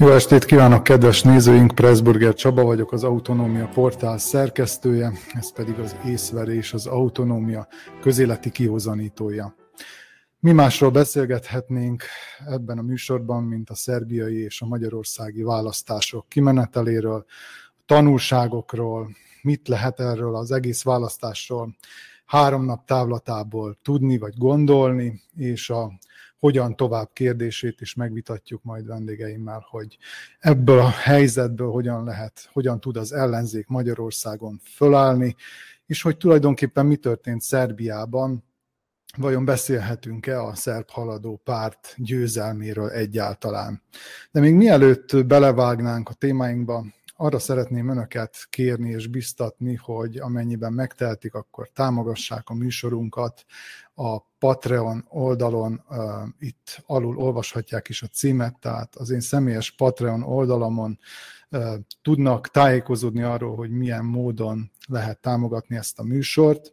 Jó estét kívánok, kedves nézőink! Pressburger Csaba vagyok, az Autonómia Portál szerkesztője, ez pedig az észverés, az autonómia közéleti kihozanítója. Mi másról beszélgethetnénk ebben a műsorban, mint a szerbiai és a magyarországi választások kimeneteléről, tanulságokról, mit lehet erről az egész választásról három nap távlatából tudni vagy gondolni, és a hogyan tovább kérdését is megvitatjuk majd vendégeimmel, hogy ebből a helyzetből hogyan lehet, hogyan tud az ellenzék Magyarországon fölállni, és hogy tulajdonképpen mi történt Szerbiában, vajon beszélhetünk-e a szerb haladó párt győzelméről egyáltalán. De még mielőtt belevágnánk a témáinkba, arra szeretném önöket kérni és biztatni, hogy amennyiben megtehetik, akkor támogassák a műsorunkat a Patreon oldalon, itt alul olvashatják is a címet, tehát az én személyes Patreon oldalamon tudnak tájékozódni arról, hogy milyen módon lehet támogatni ezt a műsort.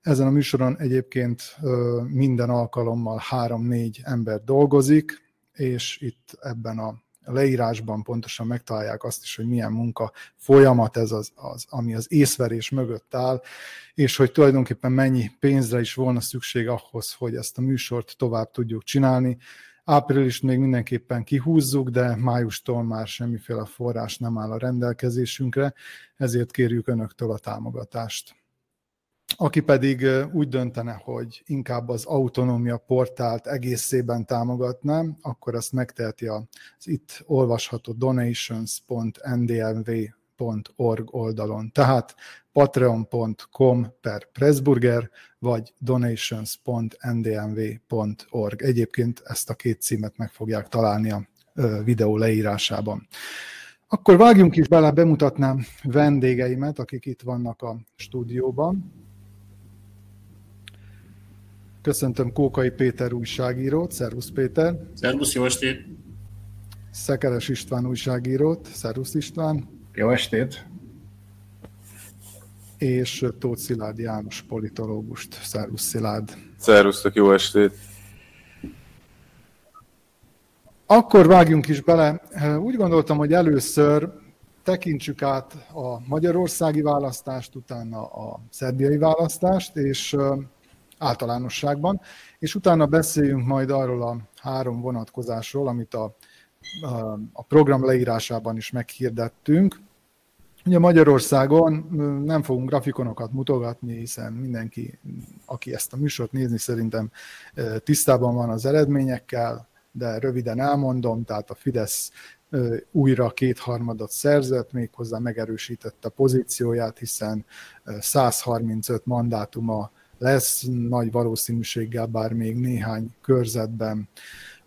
Ezen a műsoron egyébként minden alkalommal három-négy ember dolgozik, és itt ebben a a leírásban pontosan megtalálják azt is, hogy milyen munka folyamat ez az, az, ami az észverés mögött áll, és hogy tulajdonképpen mennyi pénzre is volna szükség ahhoz, hogy ezt a műsort tovább tudjuk csinálni. Áprilist még mindenképpen kihúzzuk, de májustól már semmiféle forrás nem áll a rendelkezésünkre, ezért kérjük Önöktől a támogatást. Aki pedig úgy döntene, hogy inkább az autonómia portált egészében támogatnám, akkor azt megteheti az itt olvasható donations.ndmv.org oldalon. Tehát patreon.com per Pressburger, vagy donations.ndmv.org. Egyébként ezt a két címet meg fogják találni a videó leírásában. Akkor vágjunk is bele, bemutatnám vendégeimet, akik itt vannak a stúdióban. Köszöntöm Kókai Péter újságírót, szervusz Péter. Szervusz, jó estét. Szekeres István újságírót, szervusz István. Jó estét. És Tóth Szilárd János politológust, szervusz Szilárd. Szervusztok, jó estét. Akkor vágjunk is bele. Úgy gondoltam, hogy először tekintsük át a magyarországi választást, utána a szerbiai választást, és általánosságban, és utána beszéljünk majd arról a három vonatkozásról, amit a, a program leírásában is meghirdettünk. Ugye Magyarországon nem fogunk grafikonokat mutogatni, hiszen mindenki, aki ezt a műsort nézni, szerintem tisztában van az eredményekkel, de röviden elmondom, tehát a Fidesz újra kétharmadot szerzett, méghozzá megerősítette pozícióját, hiszen 135 mandátuma lesz nagy valószínűséggel, bár még néhány körzetben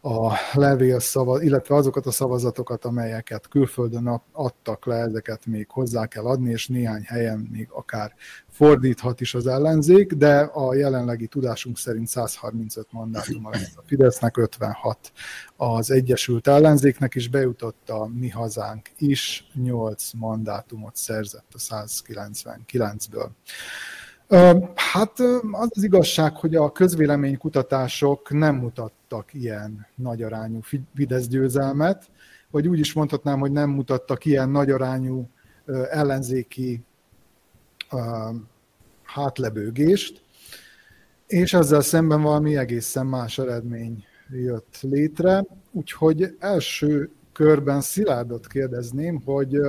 a levél szavaz, illetve azokat a szavazatokat, amelyeket külföldön adtak le, ezeket még hozzá kell adni, és néhány helyen még akár fordíthat is az ellenzék, de a jelenlegi tudásunk szerint 135 mandátum lesz a Fidesznek, 56 az Egyesült Ellenzéknek is bejutott a mi hazánk is, 8 mandátumot szerzett a 199-ből. Hát az az igazság, hogy a közvéleménykutatások nem mutattak ilyen nagyarányú Fidesz győzelmet, vagy úgy is mondhatnám, hogy nem mutattak ilyen nagyarányú ellenzéki hátlebőgést, és ezzel szemben valami egészen más eredmény jött létre. Úgyhogy első körben Szilárdot kérdezném, hogy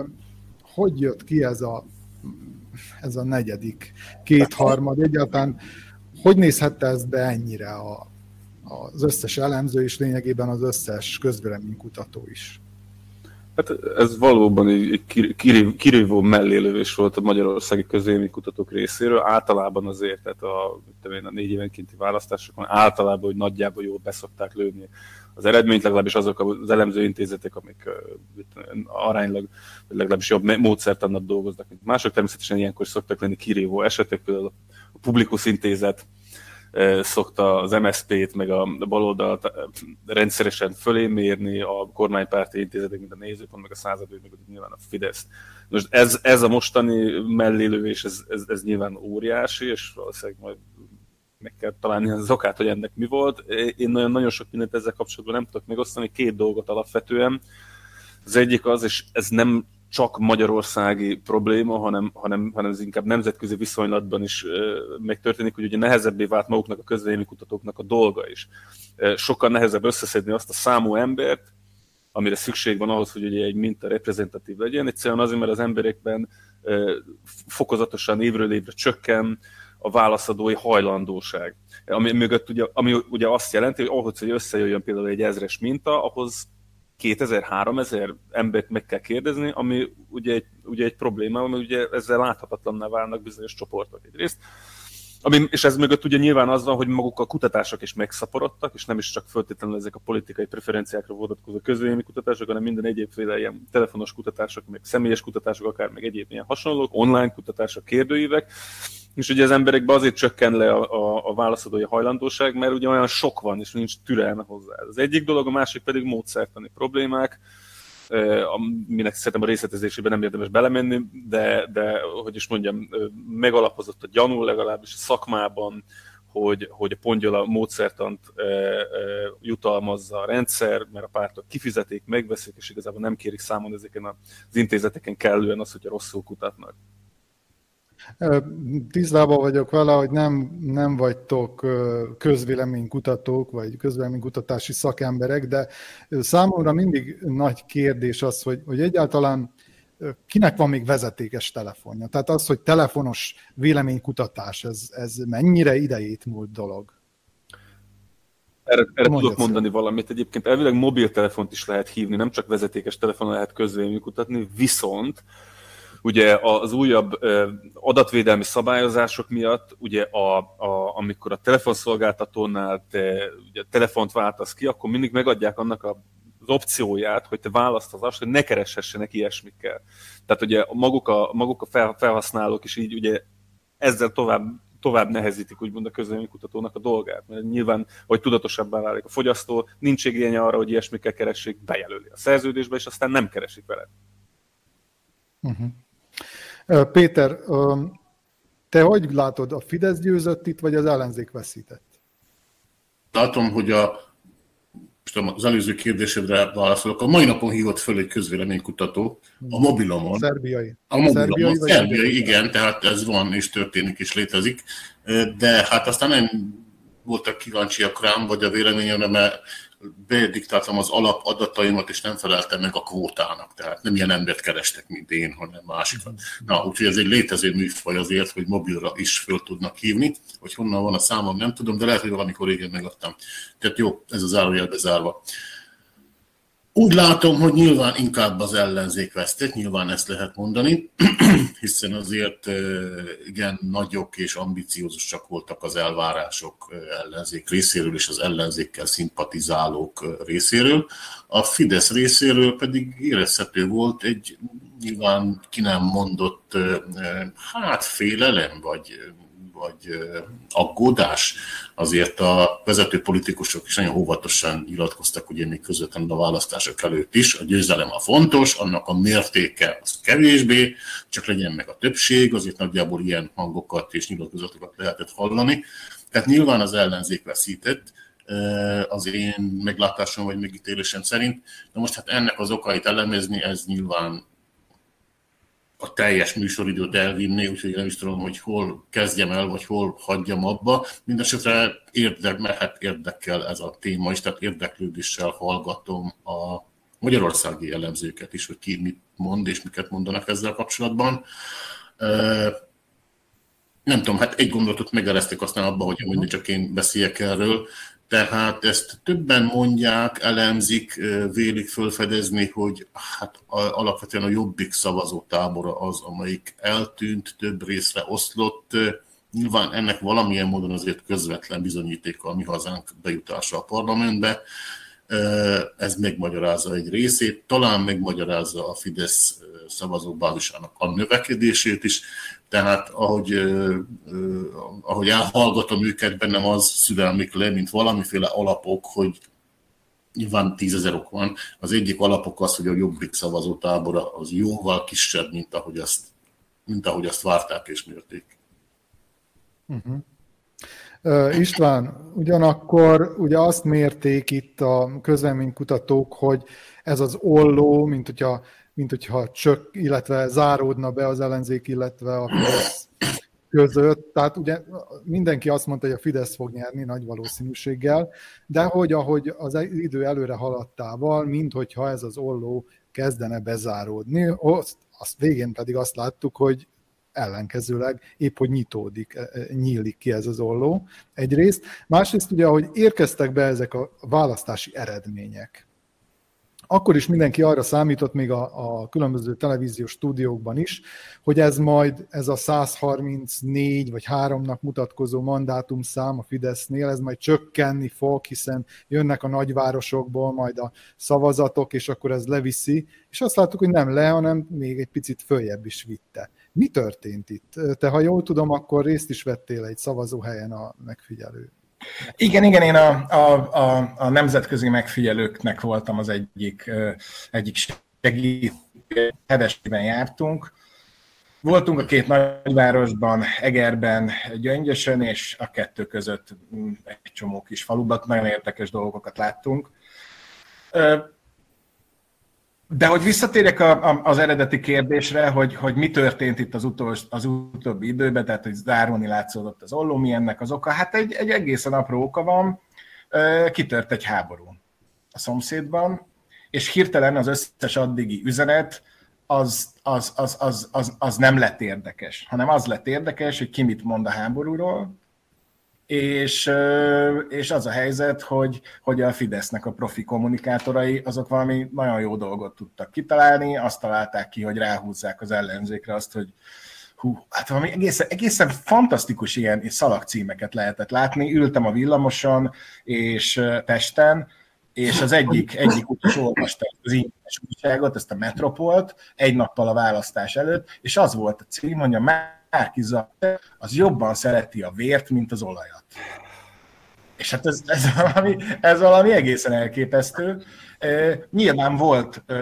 hogy jött ki ez a ez a negyedik kétharmad. Egyáltalán hogy nézhette ez be ennyire a, az összes elemző, és lényegében az összes közvéleménykutató is? Hát ez valóban egy kirívó mellélövés volt a magyarországi közvéleménykutatók részéről. Általában azért, tehát a, a négy évenkénti választásokon általában, hogy nagyjából jól beszokták lőni az eredményt, legalábbis azok az elemző intézetek, amik aránylag, vagy legalábbis jobb módszertannat dolgoznak, mint mások. Természetesen ilyenkor szoktak lenni kirívó esetek, például a Publikus Intézet szokta az MSZP-t, meg a baloldalt rendszeresen fölé mérni, a kormánypárti intézetek, mint a Nézőpont, meg a Századő, meg nyilván a Fidesz. Most ez, ez a mostani mellélővés, ez, ez, ez nyilván óriási, és valószínűleg majd meg kell találni az okát, hogy ennek mi volt. Én nagyon, nagyon sok mindent ezzel kapcsolatban nem tudok megosztani, két dolgot alapvetően. Az egyik az, és ez nem csak magyarországi probléma, hanem, hanem, hanem ez inkább nemzetközi viszonylatban is megtörténik, hogy ugye nehezebbé vált maguknak a közvéleménykutatóknak a dolga is. Sokkal nehezebb összeszedni azt a számú embert, amire szükség van ahhoz, hogy ugye egy minta reprezentatív legyen. Egyszerűen azért, mert az emberekben fokozatosan évről évre csökken a válaszadói hajlandóság. Ami mögött ugye, ami ugye azt jelenti, hogy ahhoz, hogy összejöjjön például egy ezres minta, ahhoz 2000-3000 embert meg kell kérdezni, ami ugye egy, ugye egy probléma, ami ugye ezzel láthatatlanná válnak bizonyos csoportok egyrészt. Ami, és ez mögött ugye nyilván az van, hogy maguk a kutatások is megszaporodtak, és nem is csak föltétlenül ezek a politikai preferenciákra vonatkozó közvélemény kutatások, hanem minden egyébféle ilyen telefonos kutatások, meg személyes kutatások, akár meg egyéb ilyen hasonlók, online kutatások, kérdőívek, és ugye az emberekben azért csökken le a, a, a válaszadói hajlandóság, mert ugye olyan sok van, és nincs türelme hozzá. Az egyik dolog, a másik pedig módszertani problémák, aminek szerintem a részletezésében nem érdemes belemenni, de, de hogy is mondjam, megalapozott a gyanú legalábbis a szakmában, hogy, hogy a pongyola módszertant e, e, jutalmazza a rendszer, mert a pártok kifizetik, megveszik, és igazából nem kérik számon ezeken az intézeteken kellően az, hogyha rosszul kutatnak. Tisztában vagyok vele, hogy nem, nem vagytok közvéleménykutatók, vagy közvéleménykutatási szakemberek, de számomra mindig nagy kérdés az, hogy, hogy egyáltalán kinek van még vezetékes telefonja. Tehát az, hogy telefonos véleménykutatás, ez, ez mennyire idejét múlt dolog. Erre, erre tudok mondani valamit. Egyébként elvileg mobiltelefont is lehet hívni, nem csak vezetékes telefonon lehet közvéleménykutatni, viszont Ugye az újabb adatvédelmi szabályozások miatt, ugye a, a, amikor a telefonszolgáltatónál te ugye, telefont váltasz ki, akkor mindig megadják annak a az opcióját, hogy te választasz azt, hogy ne kereshessenek ilyesmikkel. Tehát ugye maguk a, maguk a felhasználók is így ugye ezzel tovább tovább nehezítik úgymond a közvéleménykutatónak a dolgát. Mert nyilván, hogy tudatosabbá válik a fogyasztó, nincs igénye arra, hogy ilyesmikkel keressék, bejelöli a szerződésbe, és aztán nem keresik vele. Uh-huh. Péter, te hogy látod, a Fidesz győzött itt, vagy az ellenzék veszített? Látom, hogy a az előző kérdésedre válaszolok. A mai napon hívott föl egy közvéleménykutató a mobilomon. Szerbiai. A mobilomon. Szerbiai, szerbiai igen, tehát ez van és történik és létezik. De hát aztán nem voltak kíváncsiak rám, vagy a véleményemre, mert bediktáltam az alapadataimat, és nem feleltem meg a kvótának. Tehát nem ilyen embert kerestek, mint én, hanem másikat. Na, úgyhogy ez egy létező műfaj azért, hogy mobilra is föl tudnak hívni. Hogy honnan van a számom, nem tudom, de lehet, hogy valamikor régen megadtam. Tehát jó, ez az zárójel bezárva. Úgy látom, hogy nyilván inkább az ellenzék vesztett, nyilván ezt lehet mondani, hiszen azért igen nagyok és ambiciózusak voltak az elvárások ellenzék részéről és az ellenzékkel szimpatizálók részéről. A Fidesz részéről pedig érezhető volt egy nyilván ki nem mondott hát félelem, vagy vagy aggódás. Azért a vezető politikusok is nagyon óvatosan nyilatkoztak, ugye még közvetlenül a választások előtt is. A győzelem a fontos, annak a mértéke az kevésbé, csak legyen meg a többség, azért nagyjából ilyen hangokat és nyilatkozatokat lehetett hallani. Tehát nyilván az ellenzék veszített, az én meglátásom vagy megítélésem szerint. De most hát ennek az okait elemezni, ez nyilván a teljes műsoridőt elvinni, úgyhogy nem is tudom, hogy hol kezdjem el, vagy hol hagyjam abba. Mindenesetre érdek, hát érdekel ez a téma is, tehát érdeklődéssel hallgatom a magyarországi jellemzőket is, hogy ki mit mond és miket mondanak ezzel kapcsolatban. Nem tudom, hát egy gondolatot megeresztek aztán abba, hogy mindig csak én beszéljek erről. Tehát ezt többen mondják, elemzik, vélik fölfedezni, hogy hát alapvetően a jobbik szavazó tábora az, amelyik eltűnt, több részre oszlott. Nyilván ennek valamilyen módon azért közvetlen bizonyítéka a mi hazánk bejutása a parlamentbe. Ez megmagyarázza egy részét, talán megmagyarázza a Fidesz szavazóbázisának a növekedését is, tehát ahogy, ahogy elhallgatom őket, bennem az szüvelmik le, mint valamiféle alapok, hogy nyilván tízezer ok van. Az egyik alapok az, hogy a jobbik szavazótábora az jóval kisebb, mint ahogy azt, mint ahogy azt várták és mérték. Uh-huh. István, ugyanakkor ugye azt mérték itt a közleménykutatók, hogy ez az olló, mint hogyha, mint hogyha csök, illetve záródna be az ellenzék, illetve a Fidesz között. Tehát ugye mindenki azt mondta, hogy a Fidesz fog nyerni nagy valószínűséggel, de hogy ahogy az idő előre haladtával, minthogyha ez az olló kezdene bezáródni, azt, azt végén pedig azt láttuk, hogy ellenkezőleg épp, hogy nyitódik, e, e, nyílik ki ez az olló egyrészt. Másrészt ugye, ahogy érkeztek be ezek a választási eredmények, akkor is mindenki arra számított, még a, a különböző televíziós stúdiókban is, hogy ez majd, ez a 134 vagy 3-nak mutatkozó mandátumszám a Fidesznél, ez majd csökkenni fog, hiszen jönnek a nagyvárosokból majd a szavazatok, és akkor ez leviszi, és azt láttuk, hogy nem le, hanem még egy picit följebb is vitte. Mi történt itt? Te, ha jól tudom, akkor részt is vettél egy szavazóhelyen a megfigyelő. Igen, igen, én a, a, a, a nemzetközi megfigyelőknek voltam az egyik, egyik segít, Hevesben jártunk. Voltunk a két nagyvárosban, Egerben, Gyöngyösön, és a kettő között mm, egy csomó kis faluban nagyon érdekes dolgokat láttunk. De hogy visszatérjek a, a, az eredeti kérdésre, hogy, hogy mi történt itt az, utolsó, az utóbbi időben, tehát hogy zárulni látszódott az olló, mi ennek az oka? Hát egy, egy egészen apró oka van, kitört egy háború a szomszédban, és hirtelen az összes addigi üzenet az, az, az, az, az, az nem lett érdekes, hanem az lett érdekes, hogy ki mit mond a háborúról, és, és az a helyzet, hogy, hogy a Fidesznek a profi kommunikátorai azok valami nagyon jó dolgot tudtak kitalálni, azt találták ki, hogy ráhúzzák az ellenzékre azt, hogy hú, hát valami egészen, egészen fantasztikus ilyen szalagcímeket lehetett látni. Ültem a villamoson és testen, és az egyik, egyik utas olvasta az ingyenes újságot, ezt a Metropolt, egy nappal a választás előtt, és az volt a cím, hogy a Márki az jobban szereti a vért, mint az olajat. És hát ez, ez, valami, ez valami egészen elképesztő. Nyilván volt e,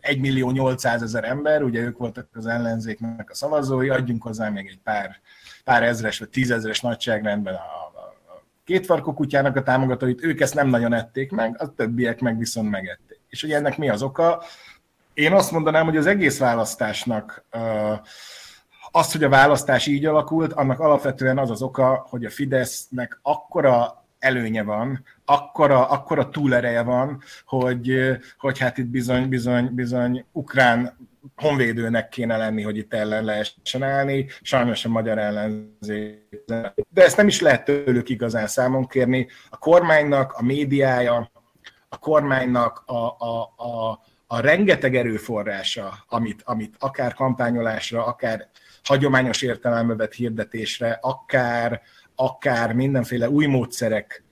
1 millió 800 ezer ember, ugye ők voltak az ellenzéknek a szavazói, adjunk hozzá még egy pár, pár ezres vagy tízezres nagyságrendben a, a kétfarkú kutyának a támogatóit, ők ezt nem nagyon ették meg, a többiek meg viszont megették. És ugye ennek mi az oka? Én azt mondanám, hogy az egész választásnak az, hogy a választás így alakult, annak alapvetően az az oka, hogy a Fidesznek akkora előnye van, akkora, akkora túlereje van, hogy, hogy hát itt bizony, bizony, bizony ukrán honvédőnek kéne lenni, hogy itt ellen lehessen állni, sajnos a magyar ellenzék. De ezt nem is lehet tőlük igazán számon kérni. A kormánynak a médiája, a kormánynak a, a, a, a rengeteg erőforrása, amit, amit akár kampányolásra, akár hagyományos értelembe hirdetésre, akár, akár mindenféle új módszerek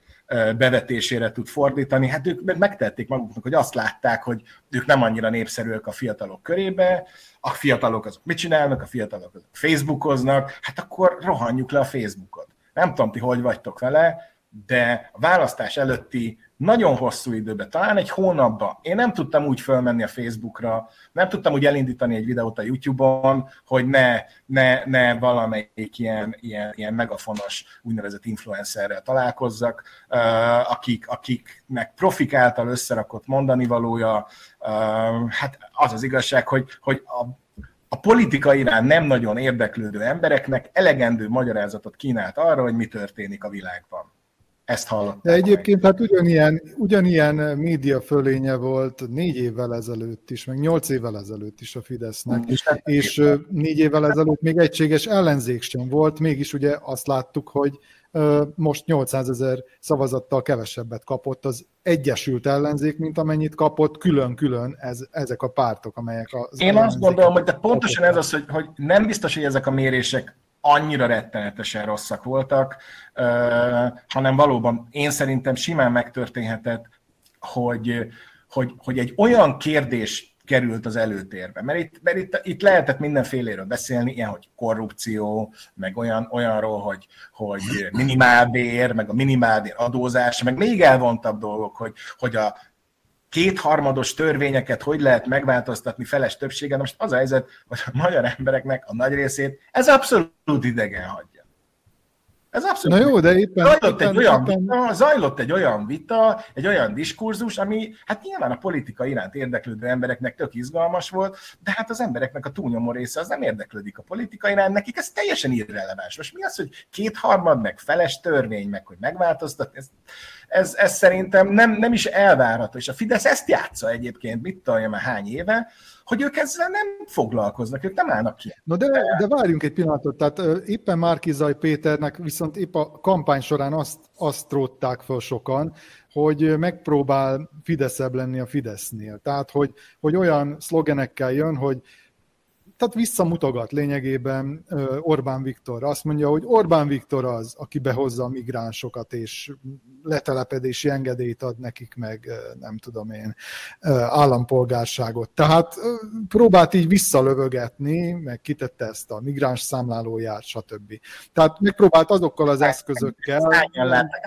bevetésére tud fordítani. Hát ők megtették maguknak, hogy azt látták, hogy ők nem annyira népszerűek a fiatalok körébe, a fiatalok azok mit csinálnak, a fiatalok azok Facebookoznak, hát akkor rohanjuk le a Facebookot. Nem tudom, ti hogy vagytok vele, de a választás előtti nagyon hosszú időben, talán egy hónapban. Én nem tudtam úgy fölmenni a Facebookra, nem tudtam úgy elindítani egy videót a YouTube-on, hogy ne, ne, ne valamelyik ilyen, ilyen, ilyen megafonos úgynevezett influencerrel találkozzak, akik, akiknek profik által összerakott mondani valója. Hát az az igazság, hogy, hogy a a politika iránt nem nagyon érdeklődő embereknek elegendő magyarázatot kínált arra, hogy mi történik a világban. Ezt hallottam. De egyébként hát ugyanilyen, ugyanilyen média fölénye volt négy évvel ezelőtt is, meg nyolc évvel ezelőtt is a Fidesznek, és, és négy évvel ezelőtt még egységes ellenzék sem volt, mégis ugye azt láttuk, hogy most 800 ezer szavazattal kevesebbet kapott az Egyesült Ellenzék, mint amennyit kapott külön-külön ez, ezek a pártok, amelyek az Én azt gondolom, hogy de pontosan ez az, hogy, hogy nem biztos, hogy ezek a mérések annyira rettenetesen rosszak voltak, hanem valóban én szerintem simán megtörténhetett, hogy, hogy, hogy egy olyan kérdés került az előtérbe. Mert itt, mert itt, itt lehetett mindenféléről beszélni, ilyen, hogy korrupció, meg olyan, olyanról, hogy, hogy minimálbér, meg a minimálbér adózás, meg még elvontabb dolgok, hogy, hogy a kétharmados törvényeket hogy lehet megváltoztatni feles többségen. Most az a helyzet, hogy a magyar embereknek a nagy részét ez abszolút idegen hagyja. Ez abszolút. Na jó, de éppen... Zajlott, éppen, egy olyan éppen... vita, zajlott egy olyan vita, egy olyan diskurzus, ami hát nyilván a politika iránt érdeklődő embereknek tök izgalmas volt, de hát az embereknek a túlnyomó része az nem érdeklődik a politika iránt, nekik ez teljesen irreleváns. Most mi az, hogy kétharmad, meg feles törvény, meg hogy megváltoztat, ez, ez, ez szerintem nem, nem is elvárható. És a Fidesz ezt játsza egyébként, mit tudja már hány éve, hogy ők ezzel nem foglalkoznak, ők nem állnak ki. No de, de várjunk egy pillanatot, tehát éppen Márkizaj Péternek viszont épp a kampány során azt, azt rótták föl sokan, hogy megpróbál fideszebb lenni a Fidesznél. Tehát, hogy, hogy olyan szlogenekkel jön, hogy tehát visszamutogat lényegében Orbán Viktor. Azt mondja, hogy Orbán Viktor az, aki behozza a migránsokat, és letelepedési engedélyt ad nekik, meg nem tudom én, állampolgárságot. Tehát próbált így visszalövögetni, meg kitette ezt a migráns számlálóját, stb. Tehát megpróbált azokkal az eszközökkel...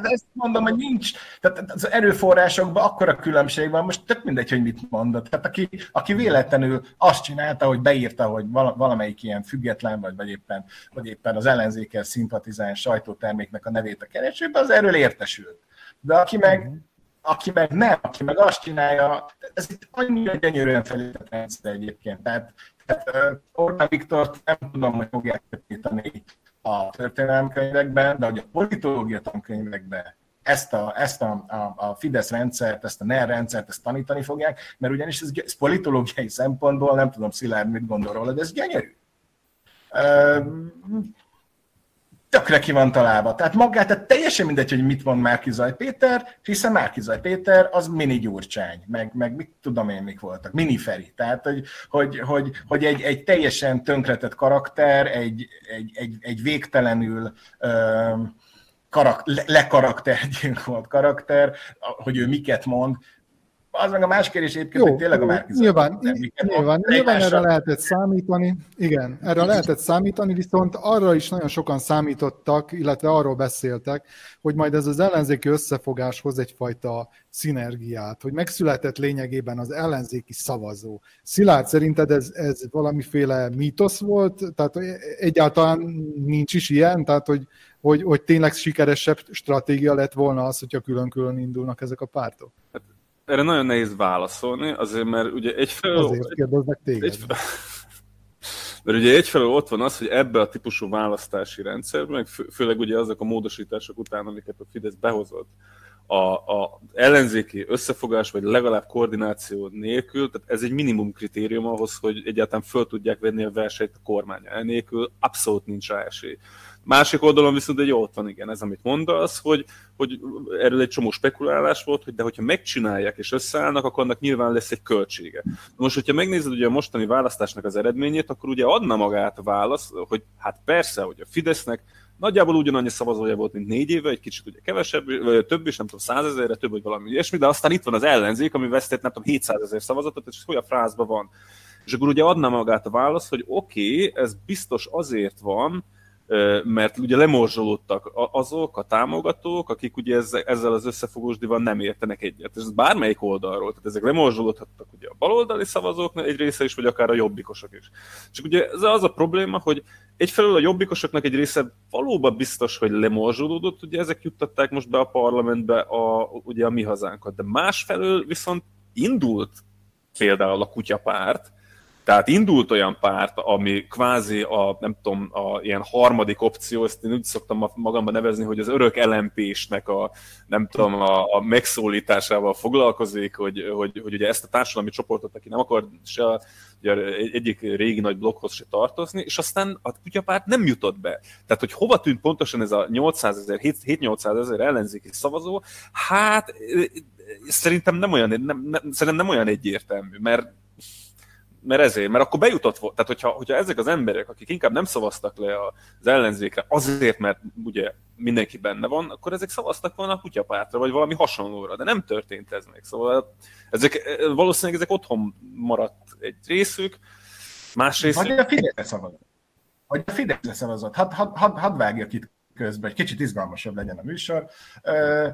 Ezt mondom, hogy nincs. Tehát az erőforrásokban akkora különbség van, most tök mindegy, hogy mit mondott. Tehát aki, aki véletlenül azt csinálta, hogy beírta, hogy valamelyik ilyen független, vagy, vagy, éppen, vagy éppen az ellenzékkel szimpatizáns sajtóterméknek a nevét a keresőbe, az erről értesült. De aki meg, uh-huh. aki meg nem, aki meg azt csinálja, ez itt annyira gyönyörűen felépített rendszer egyébként. Tehát, tehát Orbán Viktort nem tudom, hogy fogják építeni a történelemkönyvekben, de hogy a politológia tankönyvekben ezt a, ezt a, a, a Fidesz rendszert, ezt a NER rendszert, ezt tanítani fogják, mert ugyanis ez, ez politológiai szempontból, nem tudom Szilárd mit gondol róla, de ez gyönyörű. Tökre ki van találva. Tehát magát, tehát teljesen mindegy, hogy mit mond Márki Zaj Péter, hiszen Márki Zaj Péter az mini gyurcsány, meg, meg mit tudom én, mik voltak, mini Feri. Tehát, hogy, hogy, hogy, hogy egy, egy teljesen tönkretett karakter, egy, egy, egy, egy végtelenül uh, karak, lekaraktergyilkolt karakter, hogy ő miket mond, az meg a más kérdés egyébként, hogy tényleg a Márkizat. Nyilván, nyilván, nyilván erre lehetett számítani, igen, erre lehetett számítani, viszont arra is nagyon sokan számítottak, illetve arról beszéltek, hogy majd ez az ellenzéki összefogás hoz egyfajta szinergiát, hogy megszületett lényegében az ellenzéki szavazó. Szilárd, szerinted ez, ez valamiféle mítosz volt? Tehát egyáltalán nincs is ilyen? Tehát, hogy, hogy, hogy tényleg sikeresebb stratégia lett volna az, hogyha külön-külön indulnak ezek a pártok? Hát erre nagyon nehéz válaszolni, azért mert ugye egyfelől... Azért kérdeznek téged. Egy, mert ugye egyfelől ott van az, hogy ebbe a típusú választási rendszerben, fő, főleg ugye azok a módosítások után, amiket a Fidesz behozott, a, a ellenzéki összefogás, vagy legalább koordináció nélkül, tehát ez egy minimum kritérium ahhoz, hogy egyáltalán föl tudják venni a versenyt a kormány. Enélkül abszolút nincs rá esély. Másik oldalon viszont egy ott van, igen, ez amit mondasz, hogy, hogy erről egy csomó spekulálás volt, hogy de hogyha megcsinálják és összeállnak, akkor annak nyilván lesz egy költsége. Most, hogyha megnézed ugye a mostani választásnak az eredményét, akkor ugye adna magát a válasz, hogy hát persze, hogy a Fidesznek nagyjából ugyanannyi szavazója volt, mint négy éve, egy kicsit ugye kevesebb, vagy több is, nem tudom, százezerre, több, vagy valami ilyesmi, de aztán itt van az ellenzék, ami vesztett, nem tudom, 700 ezer szavazatot, és hogy a frázba van. És akkor ugye adna magát a válasz, hogy oké, okay, ez biztos azért van, mert ugye lemorzsolódtak azok a támogatók, akik ugye ezzel az összefogósdival nem értenek egyet. Ez bármelyik oldalról, tehát ezek lemorzsolódhattak ugye a baloldali szavazók egy része is, vagy akár a jobbikosok is. És ugye ez az a probléma, hogy egyfelől a jobbikosoknak egy része valóban biztos, hogy lemorzsolódott, ugye ezek juttatták most be a parlamentbe a, ugye a mi hazánkat, de másfelől viszont indult például a kutyapárt, tehát indult olyan párt, ami kvázi a, nem tudom, a ilyen harmadik opció, ezt én úgy szoktam magamban nevezni, hogy az örök LMP-snek a, nem tudom, a, a megszólításával foglalkozik, hogy, hogy, hogy ugye ezt a társadalmi csoportot, aki nem akar se ugye egyik régi nagy blokkhoz se tartozni, és aztán a kutyapárt nem jutott be. Tehát, hogy hova tűnt pontosan ez a 800 ezer, 7-800 ezer ellenzéki szavazó, hát szerintem nem olyan, nem, nem, szerintem nem olyan egyértelmű, mert mert ezért, mert akkor bejutott volt. Tehát, hogyha, hogyha ezek az emberek, akik inkább nem szavaztak le az ellenzékre, azért, mert ugye mindenki benne van, akkor ezek szavaztak volna a kutyapártra, vagy valami hasonlóra, de nem történt ez meg. Szóval ezek, valószínűleg ezek otthon maradt egy részük, másrészt... Vagy a Fideszre szavazott. Vagy a Fideszre szavazott. Hadd had, had, had vágjak itt közben, egy kicsit izgalmasabb legyen a műsor. Uh,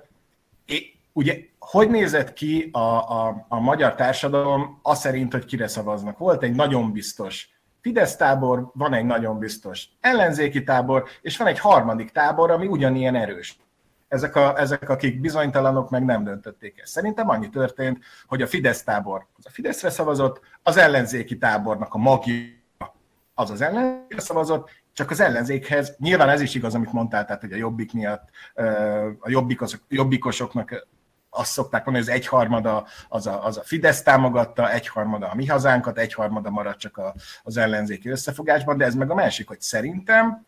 ugye, hogy nézett ki a, a, a magyar társadalom az szerint, hogy kire szavaznak? Volt egy nagyon biztos Fidesz tábor, van egy nagyon biztos ellenzéki tábor, és van egy harmadik tábor, ami ugyanilyen erős. Ezek, a, ezek akik bizonytalanok, meg nem döntötték ezt. Szerintem annyi történt, hogy a Fidesz tábor az a Fideszre szavazott, az ellenzéki tábornak a magja az az ellenzékre szavazott, csak az ellenzékhez, nyilván ez is igaz, amit mondtál, tehát hogy a jobbik miatt, a jobbikosok, jobbikosoknak azt szokták mondani, hogy az egyharmada az a, az a Fidesz támogatta, egyharmada a mi hazánkat, egyharmada marad csak a, az ellenzéki összefogásban, de ez meg a másik, hogy szerintem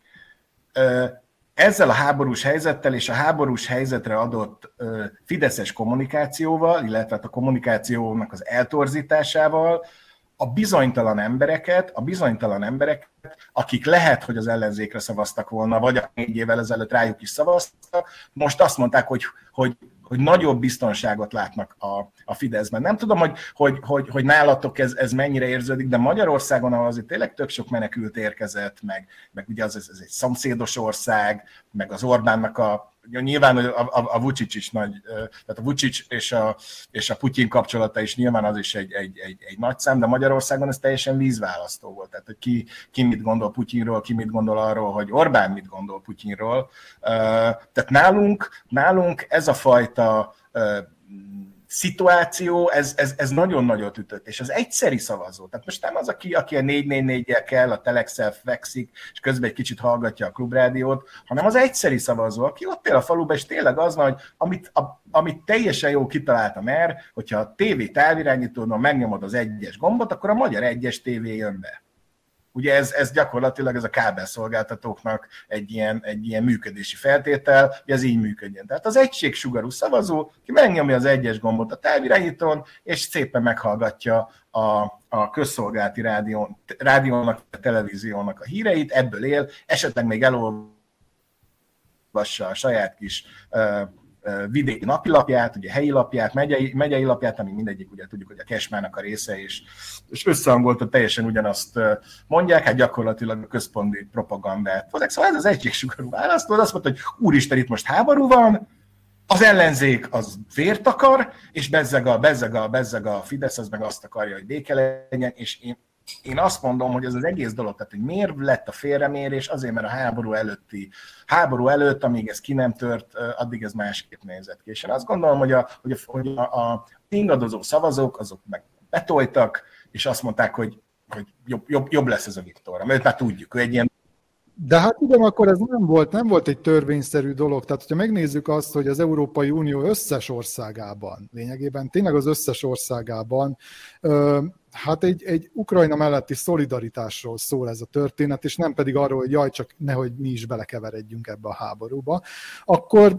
ezzel a háborús helyzettel és a háborús helyzetre adott fideszes kommunikációval, illetve hát a kommunikációnak az eltorzításával a bizonytalan embereket, a bizonytalan embereket, akik lehet, hogy az ellenzékre szavaztak volna, vagy a négy évvel ezelőtt rájuk is szavaztak, most azt mondták, hogy, hogy hogy nagyobb biztonságot látnak a, a Fideszben. Nem tudom, hogy, hogy, hogy, hogy nálatok ez, ez mennyire érződik, de Magyarországon, ahol azért tényleg tök sok menekült érkezett, meg, meg ugye az, ez egy szomszédos ország, meg az Orbánnak a, nyilván a, a, a Vucic is nagy, tehát a Vucic és a, és a Putyin kapcsolata is nyilván az is egy, egy, egy, egy nagy szám, de Magyarországon ez teljesen vízválasztó volt. Tehát, hogy ki, ki mit gondol Putyinról, ki mit gondol arról, hogy Orbán mit gondol Putyinról. Tehát nálunk, nálunk ez a fajta szituáció, ez, ez, ez nagyon nagyot ütött, és az egyszeri szavazó, tehát most nem az, aki, aki a 444-jel kell, a telexel fekszik, és közben egy kicsit hallgatja a klubrádiót, hanem az egyszeri szavazó, aki ott él a faluban, és tényleg az hogy amit, a, amit teljesen jó kitalálta mer, hogyha a TV távirányítódon megnyomod az egyes gombot, akkor a magyar egyes TV jön be. Ugye ez, ez gyakorlatilag ez a kábelszolgáltatóknak egy ilyen, egy ilyen működési feltétel, hogy ez így működjön. Tehát az egységsugarú szavazó, ki megnyomja az egyes gombot a távirányítón, és szépen meghallgatja a, a közszolgálati rádión, rádiónak, a televíziónak a híreit, ebből él, esetleg még elolvassa a saját kis uh, vidéki napilapját, ugye helyi lapját, megyei, megyei lapját, ami mindegyik ugye tudjuk, hogy a Kesmának a része, és, és összehangoltan teljesen ugyanazt mondják, hát gyakorlatilag a központi propagandát. Szóval ez az egységsugarú választó, azt mondta, hogy úristen, itt most háború van, az ellenzék az vért akar, és bezzeg a, bezzeg a, bezzeg a Fidesz az meg azt akarja, hogy béke legyen, és én én azt mondom, hogy ez az egész dolog, tehát hogy miért lett a félremérés, azért, mert a háború előtti, háború előtt, amíg ez ki nem tört, addig ez másképp nézett ki. És én azt gondolom, hogy a, hogy a, hogy a, a ingadozó szavazók, azok meg betoltak, és azt mondták, hogy, hogy jobb, jobb, jobb lesz ez a Viktor, mert már tudjuk, ő egy ilyen de hát ugyanakkor ez nem volt, nem volt egy törvényszerű dolog. Tehát, hogyha megnézzük azt, hogy az Európai Unió összes országában, lényegében tényleg az összes országában, hát egy, egy Ukrajna melletti szolidaritásról szól ez a történet, és nem pedig arról, hogy jaj, csak nehogy mi is belekeveredjünk ebbe a háborúba, akkor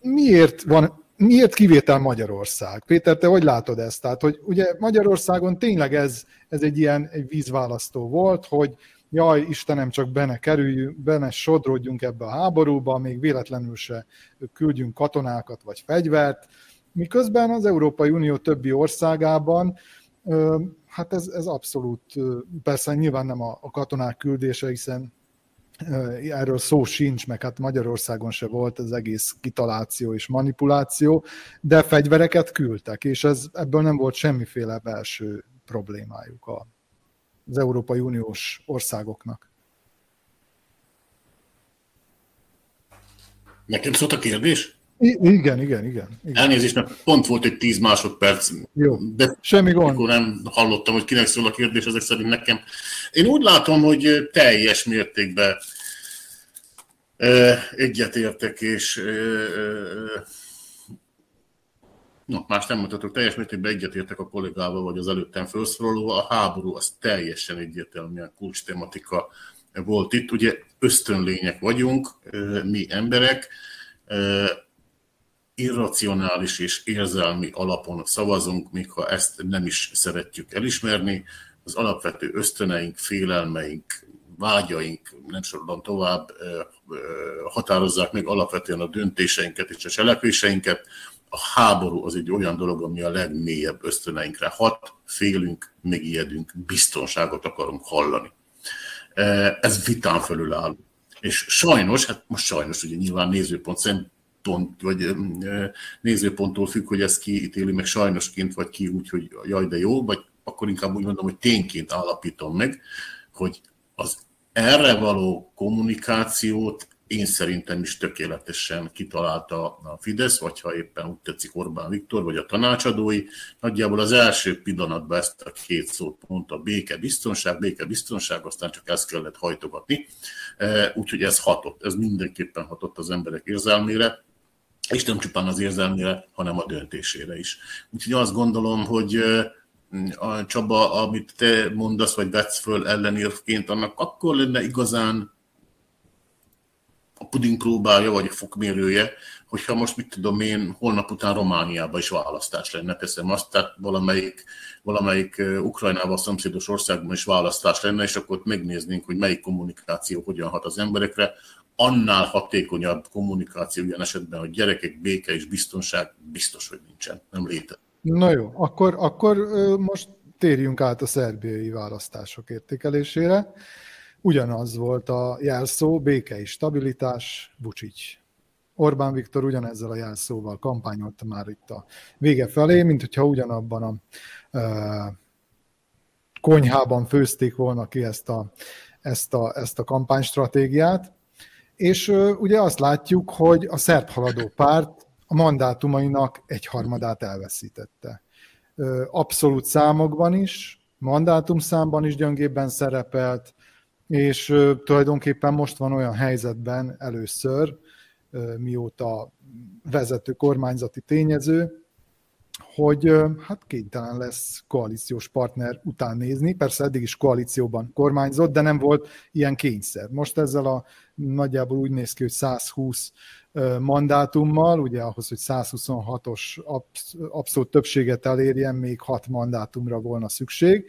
miért van miért kivétel Magyarország? Péter, te hogy látod ezt? Tehát, hogy ugye Magyarországon tényleg ez, ez egy ilyen egy vízválasztó volt, hogy jaj, Istenem, csak benne kerüljünk, benne sodródjunk ebbe a háborúba, még véletlenül se küldjünk katonákat vagy fegyvert, miközben az Európai Unió többi országában hát ez, ez abszolút, persze nyilván nem a, a katonák küldése, hiszen erről szó sincs, meg hát Magyarországon se volt az egész kitaláció és manipuláció, de fegyvereket küldtek, és ez, ebből nem volt semmiféle belső problémájuk a, az Európai Uniós országoknak. Nekem szólt a kérdés? I- igen, igen, igen, igen. Elnézést, mert pont volt egy 10 másodperc. Jó, de semmi gond. Akkor nem hallottam, hogy kinek szól a kérdés, ezek szerint nekem. Én úgy látom, hogy teljes mértékben egyetértek, és No, más nem mutatok, teljes mértékben egyetértek a kollégával, vagy az előttem felszólaló. A háború az teljesen egyértelműen kulcs tematika volt itt. Ugye ösztönlények vagyunk, mi emberek, irracionális és érzelmi alapon szavazunk, még ha ezt nem is szeretjük elismerni. Az alapvető ösztöneink, félelmeink, vágyaink, nem sorolom tovább, határozzák meg alapvetően a döntéseinket és a cselekvéseinket a háború az egy olyan dolog, ami a legmélyebb ösztöneinkre hat, félünk, megijedünk, biztonságot akarunk hallani. Ez vitán fölül áll. És sajnos, hát most sajnos ugye nyilván nézőpont szempont, vagy nézőponttól függ, hogy ezt ki ítéli meg sajnosként, vagy ki úgy, hogy jaj, de jó, vagy akkor inkább úgy mondom, hogy tényként állapítom meg, hogy az erre való kommunikációt én szerintem is tökéletesen kitalálta a Fidesz, vagy ha éppen úgy tetszik Orbán Viktor, vagy a tanácsadói. Nagyjából az első pillanatban ezt a két szót mondta, béke, biztonság, béke, biztonság, aztán csak ezt kellett hajtogatni. Úgyhogy ez hatott, ez mindenképpen hatott az emberek érzelmére, és nem csupán az érzelmére, hanem a döntésére is. Úgyhogy azt gondolom, hogy a Csaba, amit te mondasz, vagy vetsz föl ellenérvként, annak akkor lenne igazán a puding próbálja, vagy a fokmérője, hogyha most mit tudom én, holnap után Romániában is választás lenne, teszem azt, tehát valamelyik, valamelyik Ukrajnával szomszédos országban is választás lenne, és akkor ott megnéznénk, hogy melyik kommunikáció hogyan hat az emberekre, annál hatékonyabb kommunikáció ilyen esetben, hogy gyerekek, béke és biztonság biztos, hogy nincsen, nem létezik. Na jó, akkor, akkor most térjünk át a szerbiai választások értékelésére. Ugyanaz volt a jelszó, béke és stabilitás, Vucic. Orbán Viktor ugyanezzel a jelszóval kampányolta már itt a vége felé, mint hogyha ugyanabban a e, konyhában főzték volna ki ezt a, ezt a, ezt a kampánystratégiát. És ugye azt látjuk, hogy a szerb haladó párt a mandátumainak egy harmadát elveszítette. Abszolút számokban is, mandátumszámban is gyöngébben szerepelt, és tulajdonképpen most van olyan helyzetben először, mióta vezető kormányzati tényező, hogy hát kénytelen lesz koalíciós partner után nézni. Persze eddig is koalícióban kormányzott, de nem volt ilyen kényszer. Most ezzel a nagyjából úgy néz ki, hogy 120 mandátummal, ugye ahhoz, hogy 126-os abszolút többséget elérjen, még 6 mandátumra volna szükség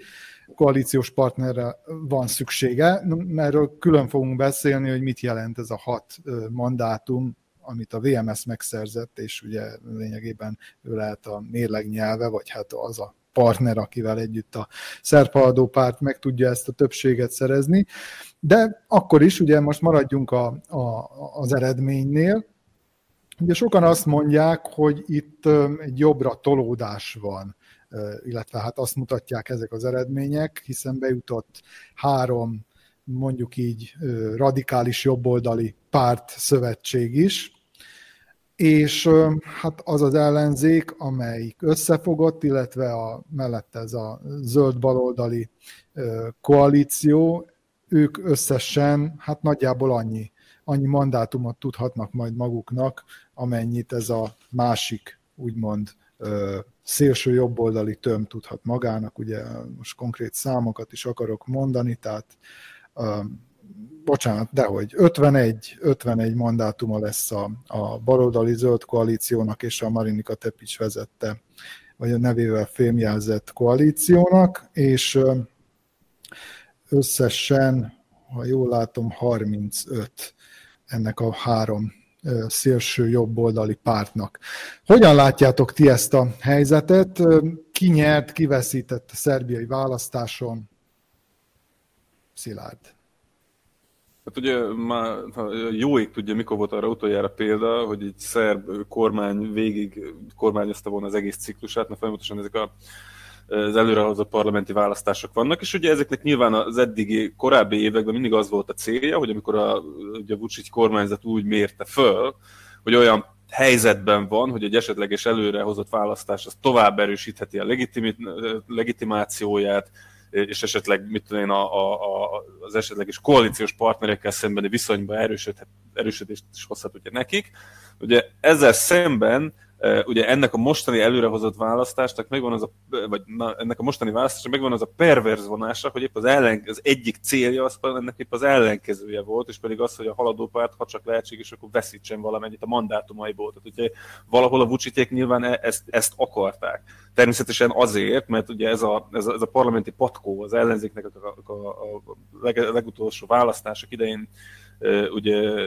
koalíciós partnerre van szüksége. Erről külön fogunk beszélni, hogy mit jelent ez a hat mandátum, amit a VMS megszerzett, és ugye lényegében ő lehet a mérleg nyelve, vagy hát az a partner, akivel együtt a szerpaladó párt meg tudja ezt a többséget szerezni. De akkor is, ugye most maradjunk a, a, az eredménynél, Ugye sokan azt mondják, hogy itt egy jobbra tolódás van illetve hát azt mutatják ezek az eredmények, hiszen bejutott három mondjuk így radikális jobboldali párt szövetség is, és hát az az ellenzék, amelyik összefogott, illetve a, mellette ez a zöld baloldali koalíció, ők összesen hát nagyjából annyi, annyi mandátumot tudhatnak majd maguknak, amennyit ez a másik úgymond szélső jobboldali töm tudhat magának, ugye most konkrét számokat is akarok mondani, tehát bocsánat, dehogy 51, 51 mandátuma lesz a, a baloldali zöld koalíciónak és a Marinika Tepics vezette, vagy a nevével fémjelzett koalíciónak, és összesen, ha jól látom, 35 ennek a három szélső jobboldali pártnak. Hogyan látjátok ti ezt a helyzetet? Ki nyert, ki a szerbiai választáson? Szilárd. Hát ugye már jóig tudja, mikor volt arra utoljára példa, hogy egy szerb kormány végig kormányozta volna az egész ciklusát, mert folyamatosan ezek a az előrehozott parlamenti választások vannak, és ugye ezeknek nyilván az eddigi korábbi években mindig az volt a célja, hogy amikor a, ugye a Vucic kormányzat úgy mérte föl, hogy olyan helyzetben van, hogy egy esetleges előrehozott választás az tovább erősítheti a legitimációját, és esetleg mit tudom én, a, a, a, az esetleges koalíciós partnerekkel szembeni viszonyba erősödést is hozhat ugye nekik. Ugye ezzel szemben ugye ennek a mostani előrehozott választásnak megvan az a, vagy na, ennek a mostani választásnak megvan az a perverz vonása, hogy épp az, ellen, az egyik célja az ennek épp az ellenkezője volt, és pedig az, hogy a haladó párt, ha csak lehetséges, akkor veszítsen valamennyit a mandátumaiból. Tehát ugye valahol a Vucicék nyilván e- ezt, ezt akarták. Természetesen azért, mert ugye ez a, ez a, ez a parlamenti patkó az ellenzéknek a, a, a, a leg, legutolsó választások idején ugye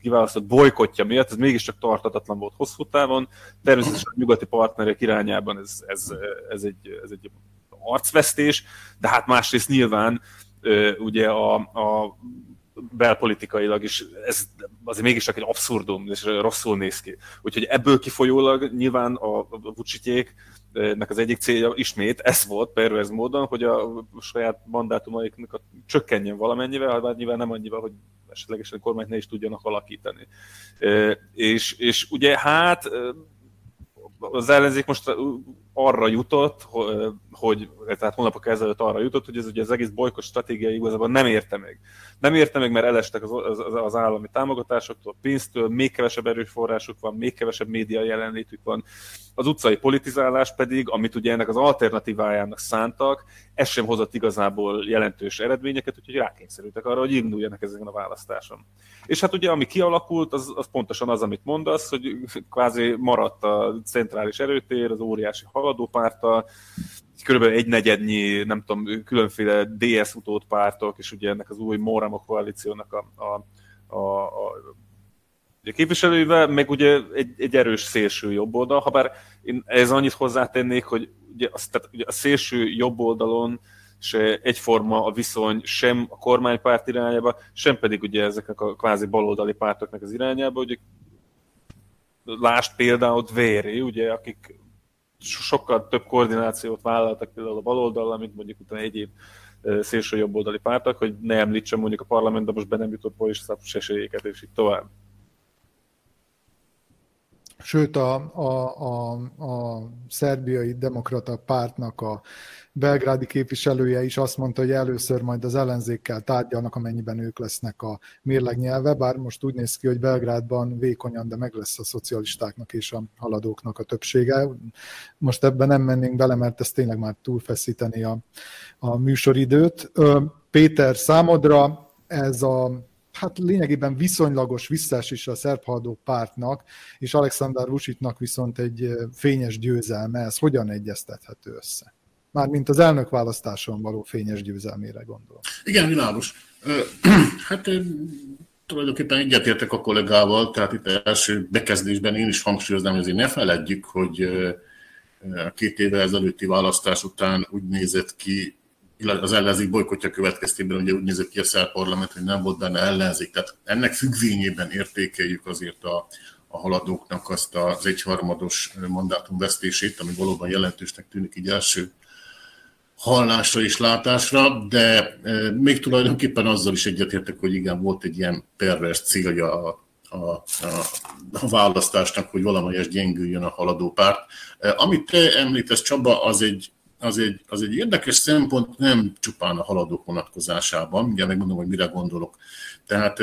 kiválasztott bolykotja miatt, ez mégiscsak tartatatlan volt hosszú távon. Természetesen a nyugati partnerek irányában ez, ez, ez, egy, ez egy arcvesztés, de hát másrészt nyilván ugye a, a belpolitikailag is ez azért mégis csak egy abszurdum, és rosszul néz ki. Úgyhogy ebből kifolyólag nyilván a, a Vucsityék nek az egyik célja ismét ez volt pervers módon, hogy a saját mandátumaiknak csökkenjen valamennyivel, hát nyilván nem annyival, hogy esetlegesen a kormányt ne is tudjanak alakítani. És, és ugye hát az ellenzék most arra jutott, hogy, tehát hónapok ezelőtt arra jutott, hogy ez ugye az egész bolykot stratégia igazából nem érte meg. Nem érte meg, mert elestek az, az, az állami támogatásoktól, pénztől, még kevesebb erőforrásuk van, még kevesebb média jelenlétük van. Az utcai politizálás pedig, amit ugye ennek az alternatívájának szántak, ez sem hozott igazából jelentős eredményeket, úgyhogy rákényszerültek arra, hogy induljanak ezen a választáson. És hát ugye, ami kialakult, az, az pontosan az, amit mondasz, hogy kvázi maradt a centrális erőtér, az óriási haladópárta, körülbelül egy negyednyi, nem tudom, különféle DS utót pártok, és ugye ennek az új Mórama koalíciónak a, a, a, a a képviselőivel, meg ugye egy, egy erős szélső jobb oldal, ha bár én ez annyit hozzátennék, hogy ugye, az, tehát ugye a szélső jobb oldalon se egyforma a viszony sem a kormánypárt irányába, sem pedig ugye ezeknek a kvázi baloldali pártoknak az irányába, ugye lást például Véri, ugye, akik sokkal több koordinációt vállaltak például a baloldal, mint mondjuk utána egyéb szélső jobboldali pártak, hogy ne említsem mondjuk a parlamentben most be nem jutott politikus esélyeket, és így tovább. Sőt, a, a, a, a szerbiai demokrata pártnak a belgrádi képviselője is azt mondta, hogy először majd az ellenzékkel tárgyalnak, amennyiben ők lesznek a mérlegnyelve, bár most úgy néz ki, hogy Belgrádban vékonyan, de meg lesz a szocialistáknak és a haladóknak a többsége. Most ebben nem mennénk bele, mert ez tényleg már túlfeszíteni a, a műsoridőt. Péter, számodra ez a hát lényegében viszonylagos visszaesés a szerb pártnak, és Alexander Vucitnak viszont egy fényes győzelme, ez hogyan egyeztethető össze? Mármint az elnök választáson való fényes győzelmére gondolom. Igen, világos. Hát tulajdonképpen egyetértek a kollégával, tehát itt első bekezdésben én is hangsúlyoznám, hogy azért ne feledjük, hogy a két éve ezelőtti választás után úgy nézett ki, az ellenzék bolykotja következtében ugye úgy nézett ki a szerb parlament, hogy nem volt benne ellenzék. Tehát ennek függvényében értékeljük azért a, a haladóknak azt az egyharmados mandátum vesztését, ami valóban jelentősnek tűnik így első hallásra és látásra, de e, még tulajdonképpen azzal is egyetértek, hogy igen, volt egy ilyen pervers célja a, a, a, a választásnak, hogy valamelyes gyengüljön a haladó párt. E, amit te említesz, Csaba, az egy, az egy, az egy érdekes szempont, nem csupán a haladók vonatkozásában, ugye megmondom, hogy mire gondolok. Tehát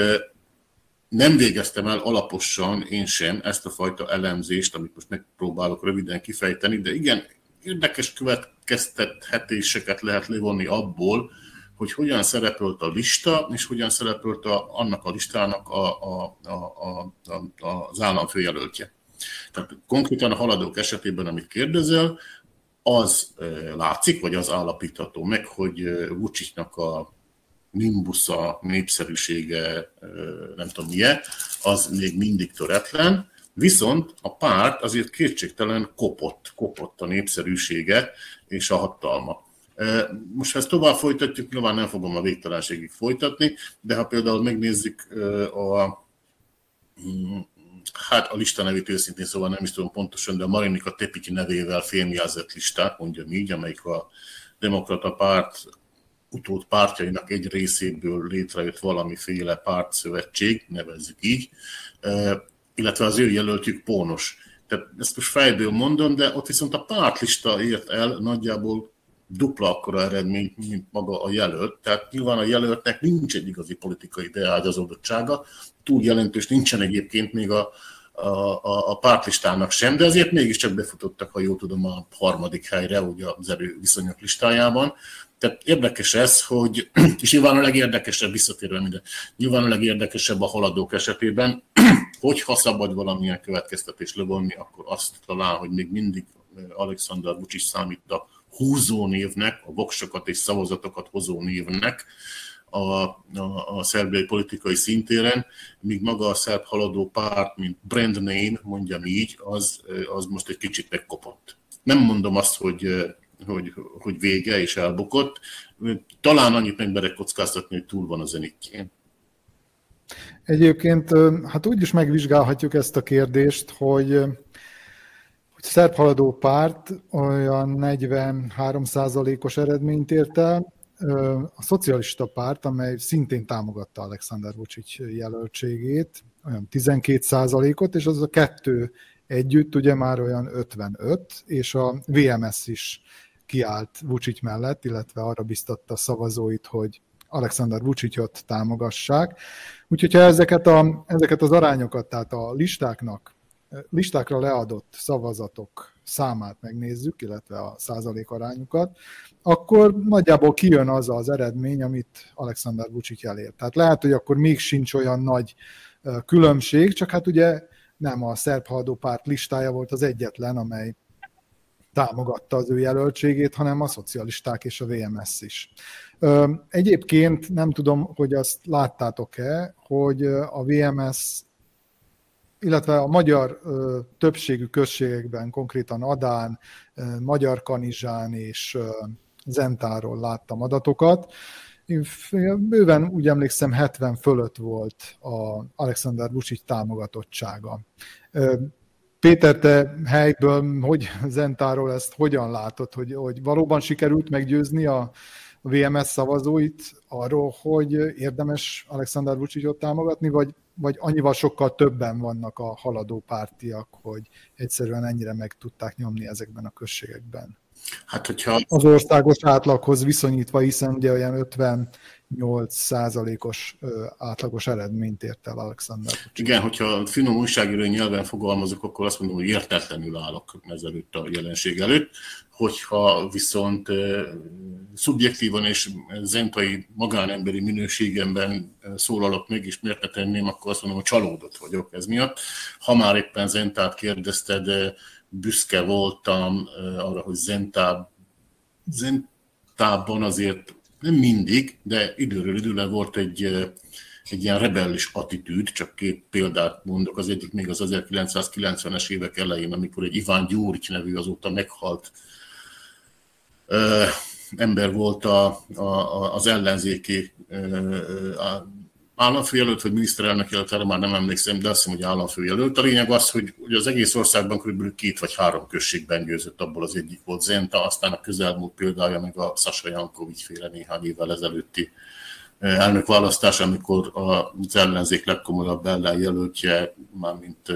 nem végeztem el alaposan én sem ezt a fajta elemzést, amit most megpróbálok röviden kifejteni, de igen, érdekes következtethetéseket lehet levonni abból, hogy hogyan szerepelt a lista, és hogyan szerepelt a, annak a listának a, a, a, a, a, az államfőjelöltje. Tehát konkrétan a haladók esetében, amit kérdezel, az látszik, vagy az állapítható meg, hogy Vucicnak a nimbusza, népszerűsége, nem tudom milyen, az még mindig töretlen, Viszont a párt azért kétségtelen kopott, kopott a népszerűsége és a hatalma. Most ha ezt tovább folytatjuk, nyilván nem fogom a végtelenségig folytatni, de ha például megnézzük a, mm, hát a lista nevét őszintén szóval nem is tudom pontosan, de a Marinika Tepiki nevével félmjelzett listát, mondja így, amelyik a demokrata párt utód pártjainak egy részéből létrejött valamiféle pártszövetség, nevezzük így, illetve az ő jelöltjük Pónos. Tehát ezt most fejből mondom, de ott viszont a pártlista ért el nagyjából dupla akkora eredményt, mint maga a jelölt. Tehát nyilván a jelöltnek nincs egy igazi politikai beágyazódottsága, túl jelentős nincsen egyébként még a, a, a, a pártlistának sem, de azért mégiscsak befutottak, ha jól tudom, a harmadik helyre, ugye az erő viszonyok listájában. Tehát érdekes ez, hogy, és nyilván a legérdekesebb, visszatérve minden, nyilván a legérdekesebb a haladók esetében, hogyha szabad valamilyen következtetés levonni, akkor azt talán, hogy még mindig Alexander Vucic számít a húzó névnek, a voksokat és szavazatokat hozó névnek a, a, a szerbiai politikai szintéren, míg maga a szerb haladó párt, mint brand name, mondjam így, az, az most egy kicsit megkopott. Nem mondom azt, hogy hogy, hogy vége és elbukott. Talán annyit megmerek kockáztatni, hogy túl van a zenitjén. Egyébként hát úgy is megvizsgálhatjuk ezt a kérdést, hogy szerb haladó párt olyan 43% os eredményt ért el, a szocialista párt, amely szintén támogatta Alexander Vucic jelöltségét, olyan 12% ot és az a kettő együtt ugye már olyan 55, és a VMS is kiállt Vucic mellett, illetve arra biztatta szavazóit, hogy Alexander Vucicot támogassák. Úgyhogy ha ezeket, a, ezeket az arányokat, tehát a listáknak, listákra leadott szavazatok számát megnézzük, illetve a százalék arányukat, akkor nagyjából kijön az az eredmény, amit Alexander Vucic elért. Tehát lehet, hogy akkor még sincs olyan nagy különbség, csak hát ugye nem a szerb párt listája volt az egyetlen, amely támogatta az ő jelöltségét, hanem a szocialisták és a VMS is. Egyébként nem tudom, hogy azt láttátok-e, hogy a VMS, illetve a magyar többségű községekben, konkrétan Adán, Magyar Kanizsán és Zentáról láttam adatokat, bőven úgy emlékszem 70 fölött volt a Alexander Vucic támogatottsága. Péter, te helyből, hogy Zentáról ezt hogyan látod, hogy, hogy valóban sikerült meggyőzni a, VMS szavazóit arról, hogy érdemes Alexander Vucicot támogatni, vagy, vagy annyival sokkal többen vannak a haladó pártiak, hogy egyszerűen ennyire meg tudták nyomni ezekben a községekben? Hát, hogyha... Az országos átlaghoz viszonyítva, hiszen ugye olyan 58 százalékos átlagos eredményt ért el Alexander. Igen, hogyha finom újságíró nyelven fogalmazok, akkor azt mondom, hogy értetlenül állok ezelőtt a jelenség előtt. Hogyha viszont szubjektívan és zentai magánemberi minőségemben szólalok meg, és miért ne tenném, akkor azt mondom, hogy csalódott vagyok ez miatt. Ha már éppen Zentát kérdezted, büszke voltam arra, hogy Zentában, Zentában azért nem mindig, de időről időre volt egy, egy ilyen rebellis attitűd, csak két példát mondok, az egyik még az 1990-es évek elején, amikor egy Iván Gyurics nevű azóta meghalt ember volt a, a, az ellenzéki államfőjelölt, vagy miniszterelnök jelölt, erre már nem emlékszem, de azt hiszem, hogy államfőjelölt. A lényeg az, hogy, hogy az egész országban kb. két vagy három községben győzött, abból az egyik volt Zenta, aztán a közelmúlt példája meg a Sasa Jankovics féle néhány évvel ezelőtti elnökválasztás, amikor az ellenzék legkomolyabb ellenjelöltje, mármint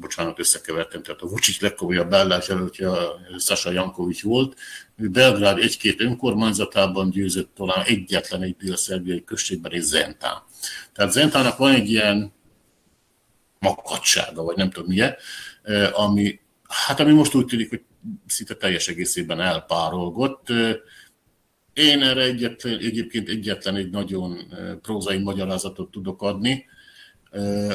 bocsánat, összekevertem, tehát a Vucic legkomolyabb jelöltje a Sasa Jankovics volt. Ő Belgrád egy-két önkormányzatában győzött talán egyetlen egy dél-szerbiai községben, és Zentán. Tehát Zentának van egy ilyen makadsága, vagy nem tudom milyen, ami, hát ami most úgy tűnik, hogy szinte teljes egészében elpárolgott. Én erre egyetlen, egyébként egyetlen egy nagyon prózai magyarázatot tudok adni,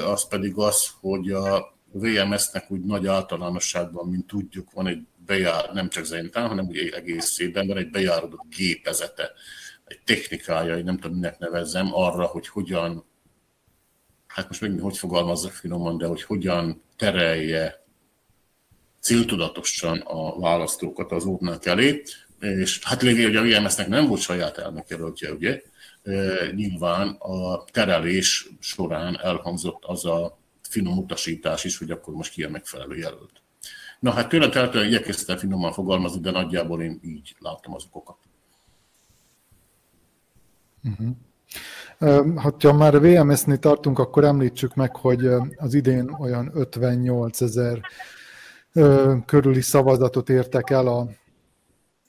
az pedig az, hogy a VMS-nek úgy nagy általánosságban, mint tudjuk, van egy bejár, nem csak Zentán, hanem úgy egészében van egy bejárodott gépezete, egy technikája, nem tudom, minek nevezzem, arra, hogy hogyan, hát most megint hogy fogalmazzak finoman, de hogy hogyan terelje céltudatosan a választókat az útnak elé, és hát lévén, hogy a VMS-nek nem volt saját elnökjelöltje, ugye, nyilván a terelés során elhangzott az a finom utasítás is, hogy akkor most ki a megfelelő jelölt. Na hát tőlem tehetően igyekeztem finoman fogalmazni, de nagyjából én így láttam az okokat. Uh-huh. Ha már VMS-nél tartunk, akkor említsük meg, hogy az idén olyan 58 ezer körüli szavazatot értek el a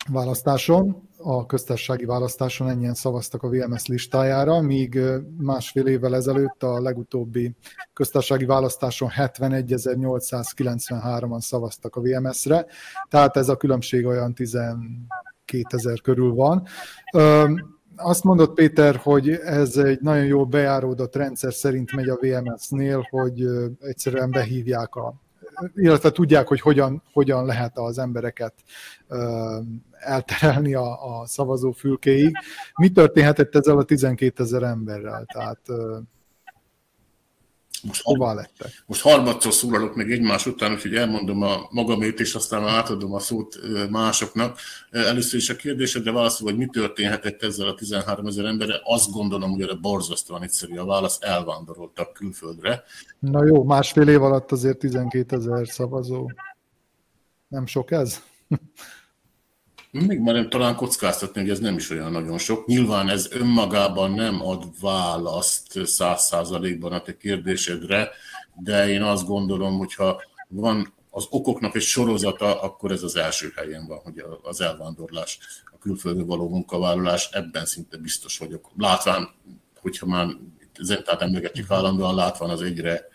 választáson, a köztársasági választáson ennyien szavaztak a VMS listájára, míg másfél évvel ezelőtt a legutóbbi köztársasági választáson 71.893-an szavaztak a VMS-re, tehát ez a különbség olyan 12 ezer körül van. Azt mondott Péter, hogy ez egy nagyon jó bejáródott rendszer szerint megy a VMS-nél, hogy egyszerűen behívják a illetve tudják, hogy hogyan, hogyan lehet az embereket elterelni a, a szavazó fülkéig. Mi történhetett ezzel a 12 ezer emberrel? Tehát, most hová lettek? Most harmadszor szólalok meg egymás után, úgyhogy elmondom a magamét, és aztán átadom a szót másoknak. Először is a kérdésedre válaszol, hogy mi történhetett ezzel a 13 ezer emberre, azt gondolom, hogy erre borzasztóan egyszerű a válasz, elvándoroltak külföldre. Na jó, másfél év alatt azért 12 ezer szavazó. Nem sok ez? Még már talán kockáztatni, hogy ez nem is olyan nagyon sok. Nyilván ez önmagában nem ad választ száz százalékban a te kérdésedre, de én azt gondolom, hogyha van az okoknak egy sorozata, akkor ez az első helyen van, hogy az elvándorlás, a külföldön való munkavállalás, ebben szinte biztos vagyok. Látván, hogyha már Zentát emlegetjük állandóan, látván az egyre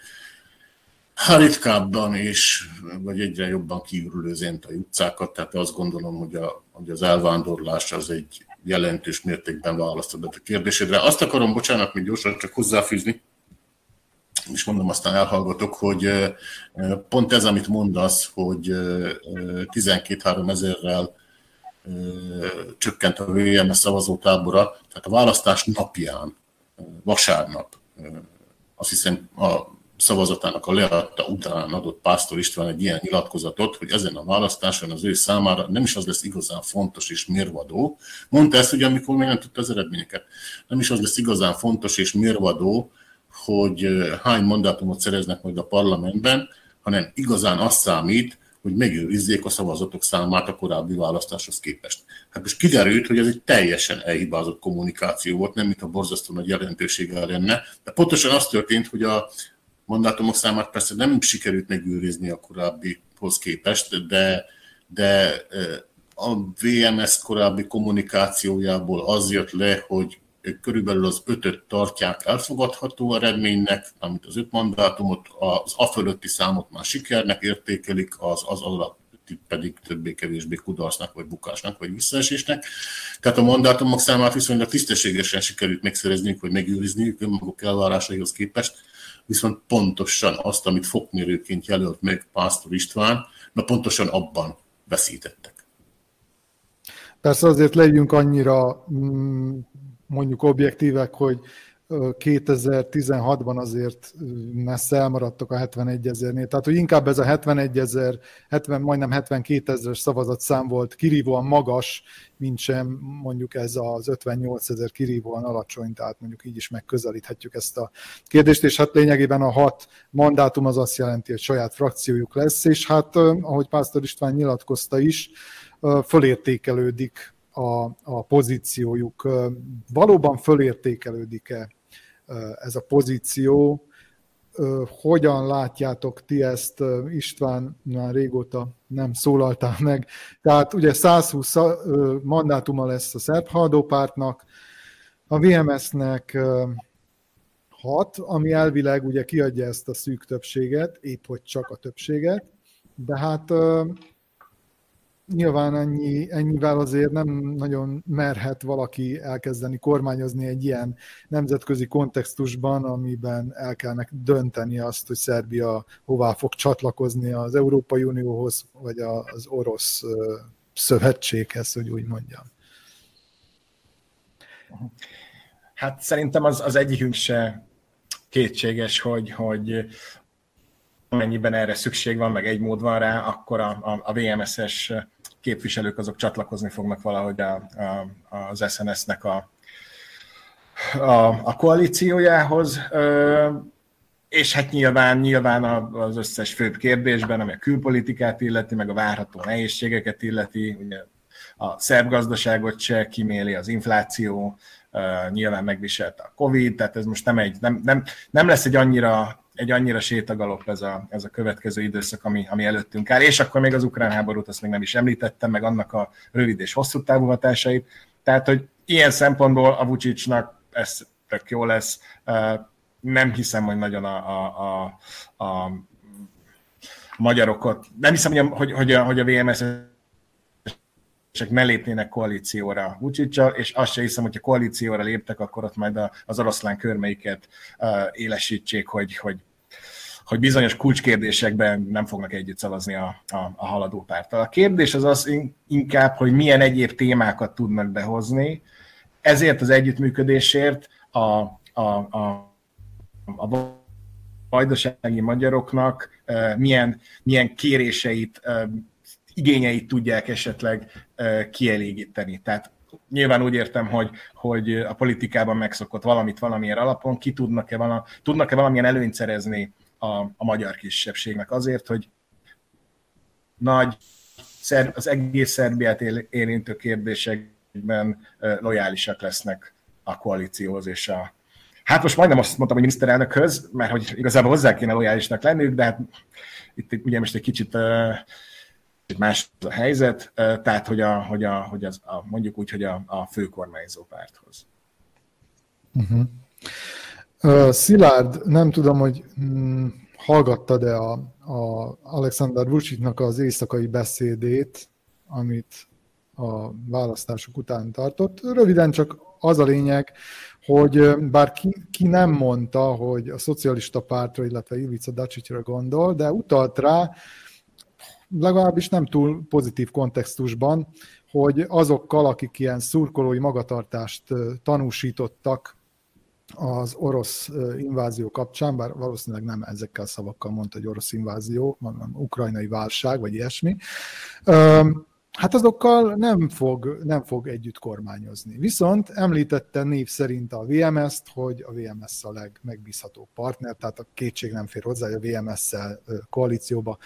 ritkábban is, vagy egyre jobban kiürülő zentai utcákat, tehát azt gondolom, hogy, a, hogy az elvándorlás az egy jelentős mértékben választod a kérdésedre. Azt akarom, bocsánat, még gyorsan csak hozzáfűzni, és mondom, aztán elhallgatok, hogy pont ez, amit mondasz, hogy 12-3 ezerrel csökkent a VMS szavazótábora, tehát a választás napján, vasárnap, azt hiszem a szavazatának a leadta után adott Pásztor István egy ilyen nyilatkozatot, hogy ezen a választáson az ő számára nem is az lesz igazán fontos és mérvadó. Mondta ezt ugye, amikor még nem tudta az eredményeket. Nem is az lesz igazán fontos és mérvadó, hogy hány mandátumot szereznek majd a parlamentben, hanem igazán az számít, hogy megőrizzék a szavazatok számát a korábbi választáshoz képest. Hát most kiderült, hogy ez egy teljesen elhibázott kommunikáció volt, nem mint a borzasztó nagy jelentőséggel lenne, de pontosan az történt, hogy a mandátumok számát persze nem sikerült megőrizni a korábbihoz képest, de, de a VMS korábbi kommunikációjából az jött le, hogy körülbelül az ötöt tartják elfogadható eredménynek, amit az öt mandátumot, az a fölötti számot már sikernek értékelik, az, az alatt pedig többé-kevésbé kudarcnak, vagy bukásnak, vagy visszaesésnek. Tehát a mandátumok számát viszonylag tisztességesen sikerült megszerezniük, vagy megőrizniük önmaguk elvárásaihoz képest viszont pontosan azt, amit fokmérőként jelölt meg Pásztor István, na pontosan abban veszítettek. Persze azért legyünk annyira mm, mondjuk objektívek, hogy 2016-ban azért messze elmaradtak a 71 ezernél. Tehát, hogy inkább ez a 71 ezer, 70, majdnem 72 ezeres szavazatszám volt kirívóan magas, mint sem mondjuk ez az 58 ezer kirívóan alacsony, tehát mondjuk így is megközelíthetjük ezt a kérdést, és hát lényegében a hat mandátum az azt jelenti, hogy saját frakciójuk lesz, és hát ahogy Pásztor István nyilatkozta is, fölértékelődik a, a pozíciójuk. Valóban fölértékelődik-e ez a pozíció. Hogyan látjátok ti ezt, István, már régóta nem szólaltál meg. Tehát ugye 120 mandátuma lesz a szerb haldópártnak, a VMS-nek 6, ami elvileg ugye kiadja ezt a szűk többséget, épp hogy csak a többséget, de hát nyilván ennyi, ennyivel azért nem nagyon merhet valaki elkezdeni kormányozni egy ilyen nemzetközi kontextusban, amiben el kellene dönteni azt, hogy Szerbia hová fog csatlakozni az Európai Unióhoz, vagy az orosz szövetséghez, hogy úgy mondjam. Hát szerintem az, az egyikünk se kétséges, hogy, hogy amennyiben erre szükség van, meg egy mód van rá, akkor a, a, a VMS-es képviselők azok csatlakozni fognak valahogy a, a, az SNS-nek a, a, a koalíciójához. És hát nyilván, nyilván az összes főbb kérdésben, ami a külpolitikát illeti, meg a várható nehézségeket illeti, ugye a szerb gazdaságot se kiméli az infláció, nyilván megviselte a Covid, tehát ez most nem, egy, nem, nem, nem lesz egy annyira egy annyira sétagalop ez a, ez a következő időszak, ami, ami előttünk áll, és akkor még az ukrán háborút azt még nem is említettem, meg annak a rövid és hosszú távú hatásait. Tehát, hogy ilyen szempontból a Vucicnak ez tök jó lesz. Nem hiszem, hogy nagyon a, a, a, a magyarokat, nem hiszem, hogy a, hogy, hogy a, hogy a VMS csak ne lépnének koalícióra Vuciccal, és azt sem hiszem, hogy a koalícióra léptek, akkor ott majd az oroszlán körmeiket élesítsék, hogy, hogy hogy bizonyos kulcskérdésekben nem fognak együtt szavazni a, a, a haladó párttal. A kérdés az az inkább, hogy milyen egyéb témákat tudnak behozni, ezért az együttműködésért a, a, a, a vajdasági magyaroknak milyen, milyen kéréseit, igényeit tudják esetleg kielégíteni. Tehát nyilván úgy értem, hogy, hogy a politikában megszokott valamit valamilyen alapon, ki tudnak-e, vala, tudnak-e valamilyen előnyt szerezni a, a magyar kisebbségnek azért, hogy nagy, az egész Szerbiát érintő kérdésekben lojálisak lesznek a koalícióhoz és a, Hát most majdnem azt mondtam, hogy miniszterelnökhöz, mert hogy igazából hozzá kéne lojálisnak lennünk, de hát itt ugye most egy kicsit más a helyzet, tehát hogy, a, hogy, a, hogy az, a, mondjuk úgy, hogy a, a fő kormányzó párthoz. Uh-huh. Uh, Szilárd, nem tudom, hogy hm, hallgattad-e a, a Alexander Vucicnak az éjszakai beszédét, amit a választások után tartott. Röviden csak az a lényeg, hogy bár ki, ki nem mondta, hogy a szocialista pártra, illetve Ivica Dacsitra gondol, de utalt rá, legalábbis nem túl pozitív kontextusban, hogy azokkal, akik ilyen szurkolói magatartást tanúsítottak az orosz invázió kapcsán, bár valószínűleg nem ezekkel a szavakkal mondta, hogy orosz invázió, hanem ukrajnai válság, vagy ilyesmi, hát azokkal nem fog, nem fog együtt kormányozni. Viszont említette név szerint a VMS-t, hogy a VMS a legmegbízhatóbb partner, tehát a kétség nem fér hozzá, hogy a VMS-szel koalícióba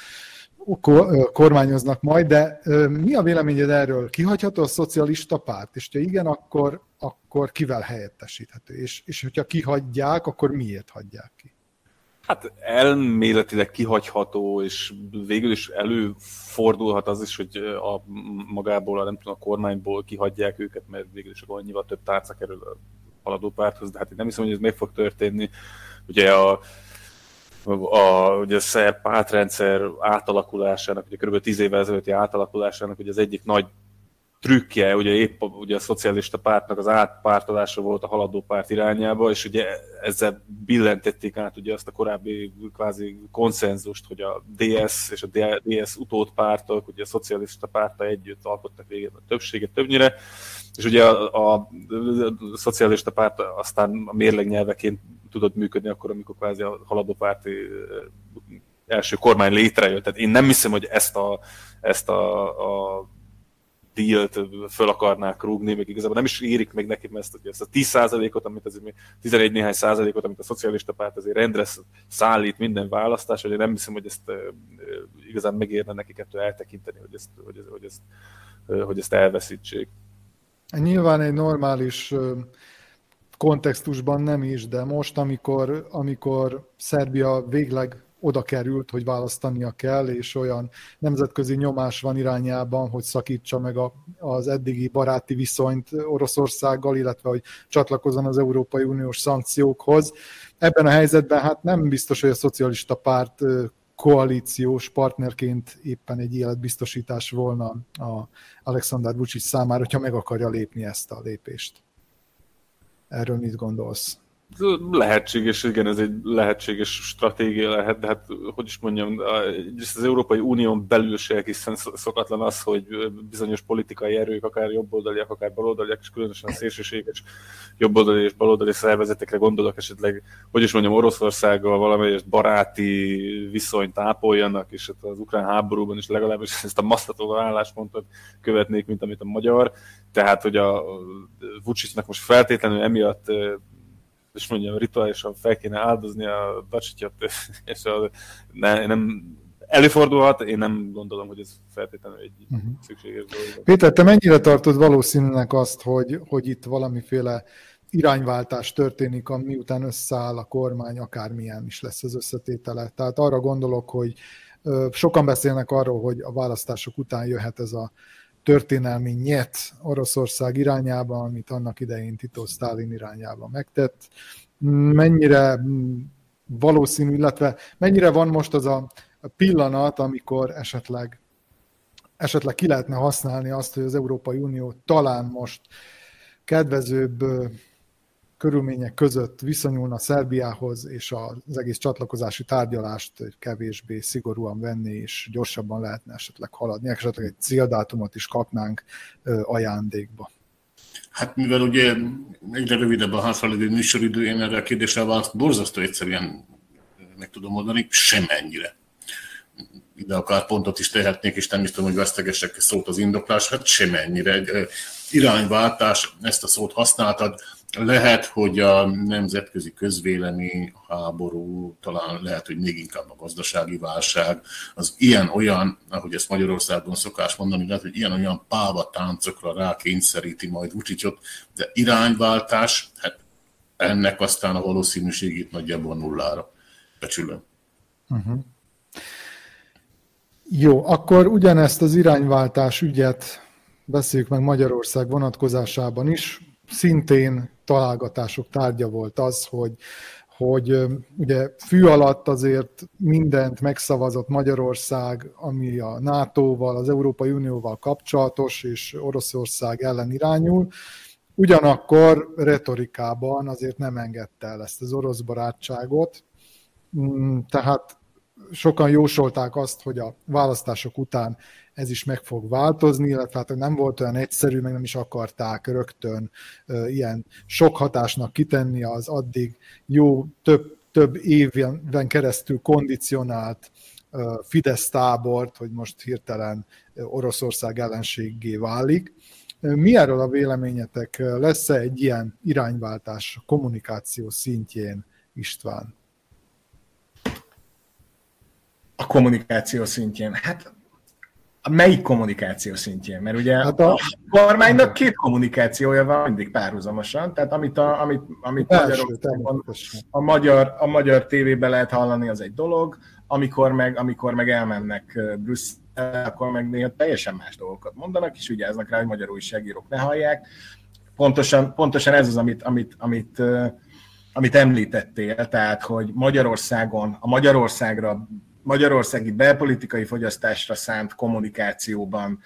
kormányoznak majd, de mi a véleményed erről? Kihagyható a szocialista párt? És ha igen, akkor, akkor kivel helyettesíthető? És, és hogyha kihagyják, akkor miért hagyják ki? Hát elméletileg kihagyható, és végül is előfordulhat az is, hogy a magából, a, nem tudom, a kormányból kihagyják őket, mert végül is annyival több tárca kerül a haladó párthoz, de hát én nem hiszem, hogy ez meg fog történni. Ugye a, a, ugye a szerb pártrendszer átalakulásának, ugye kb. 10 évvel ezelőtti átalakulásának, ugye az egyik nagy trükkje, ugye épp ugye a szocialista pártnak az átpártolása volt a haladó párt irányába, és ugye ezzel billentették át ugye azt a korábbi kvázi konszenzust, hogy a DS és a DS utódpártok, ugye a szocialista párta együtt alkottak végén a többséget többnyire, és ugye a, a, a, a szocialista párt aztán a mérleg nyelveként tudott működni akkor, amikor kvázi a haladó párti első kormány létrejött. Tehát én nem hiszem, hogy ezt a, ezt a, a dílt föl akarnák rúgni, még igazából nem is érik meg neki, mert ezt, ezt a 10 százalékot, amit azért 11 néhány százalékot, amit a szocialista párt azért rendre szállít minden választás, hogy én nem hiszem, hogy ezt igazán megérne nekik ettől eltekinteni, hogy ezt, hogy, ezt, hogy, ezt, hogy ezt elveszítsék. Nyilván egy normális kontextusban nem is, de most, amikor, amikor Szerbia végleg oda került, hogy választania kell, és olyan nemzetközi nyomás van irányában, hogy szakítsa meg a, az eddigi baráti viszonyt Oroszországgal, illetve hogy csatlakozzon az Európai Uniós szankciókhoz. Ebben a helyzetben hát nem biztos, hogy a szocialista párt koalíciós partnerként éppen egy életbiztosítás volna a Alexander Vucic számára, hogyha meg akarja lépni ezt a lépést. Erről mit gondolsz? Lehetséges, igen, ez egy lehetséges stratégia lehet, de hát, hogy is mondjam, az Európai Unión belül se egészen szokatlan az, hogy bizonyos politikai erők, akár jobboldaliak, akár baloldaliak, és különösen szélsőséges jobboldali és baloldali szervezetekre gondolok esetleg, hogy is mondjam, Oroszországgal valamelyest baráti viszonyt ápoljanak, és hát az ukrán háborúban is legalábbis ezt a masztató álláspontot követnék, mint amit a magyar. Tehát, hogy a Vucicnak most feltétlenül emiatt és mondjam, rituálisan fel kéne áldozni a dacsityat, és a, ne, nem előfordulhat, én nem gondolom, hogy ez feltétlenül egy uh-huh. szükséges dolog. Péter, te mennyire tartod valószínűnek azt, hogy, hogy itt valamiféle irányváltás történik, miután összeáll a kormány, akármilyen is lesz az összetétele. Tehát arra gondolok, hogy sokan beszélnek arról, hogy a választások után jöhet ez a történelmi nyet Oroszország irányába, amit annak idején Tito Stalin irányába megtett. Mennyire valószínű, illetve mennyire van most az a pillanat, amikor esetleg, esetleg ki lehetne használni azt, hogy az Európai Unió talán most kedvezőbb körülmények között viszonyulna Szerbiához, és az egész csatlakozási tárgyalást kevésbé szigorúan venni, és gyorsabban lehetne esetleg haladni, esetleg egy céldátumot is kapnánk ajándékba. Hát mivel ugye egyre rövidebb a hátralévő műsoridő, én erre a kérdésre választ borzasztó egyszerűen meg tudom mondani, semennyire. Ide akár pontot is tehetnék, és nem is tudom, hogy vesztegesek szót az indoklás, hát semennyire. Egy irányváltás, ezt a szót használtad, lehet, hogy a nemzetközi közvélemény, háború, talán lehet, hogy még inkább a gazdasági válság, az ilyen-olyan, ahogy ezt Magyarországon szokás mondani, lehet, hogy ilyen-olyan páva táncokra rákényszeríti majd Vucicot, de irányváltás, hát ennek aztán a valószínűségét nagyjából nullára becsülöm. Uh-huh. Jó, akkor ugyanezt az irányváltás ügyet beszéljük meg Magyarország vonatkozásában is. Szintén találgatások tárgya volt az, hogy, hogy ugye fű alatt azért mindent megszavazott Magyarország, ami a NATO-val, az Európai Unióval kapcsolatos, és Oroszország ellen irányul. Ugyanakkor retorikában azért nem engedte el ezt az orosz barátságot, mm, tehát sokan jósolták azt, hogy a választások után ez is meg fog változni, illetve hát nem volt olyan egyszerű, meg nem is akarták rögtön ilyen sok hatásnak kitenni az addig jó több, több éven keresztül kondicionált Fidesz tábort, hogy most hirtelen Oroszország ellenséggé válik. Mi erről a véleményetek? Lesz-e egy ilyen irányváltás a kommunikáció szintjén, István? A kommunikáció szintjén. Hát a melyik kommunikáció szintjén? Mert ugye hát a, a kormánynak két kommunikációja van mindig párhuzamosan, tehát amit a, amit, amit Magyarországon a magyar, a magyar tévében lehet hallani, az egy dolog, amikor meg, amikor meg elmennek Brüsszel, akkor meg néha teljesen más dolgokat mondanak, és vigyáznak rá, hogy magyar újságírók ne hallják. Pontosan, pontosan ez az, amit, amit, amit, amit említettél, tehát, hogy Magyarországon, a Magyarországra magyarországi belpolitikai fogyasztásra szánt kommunikációban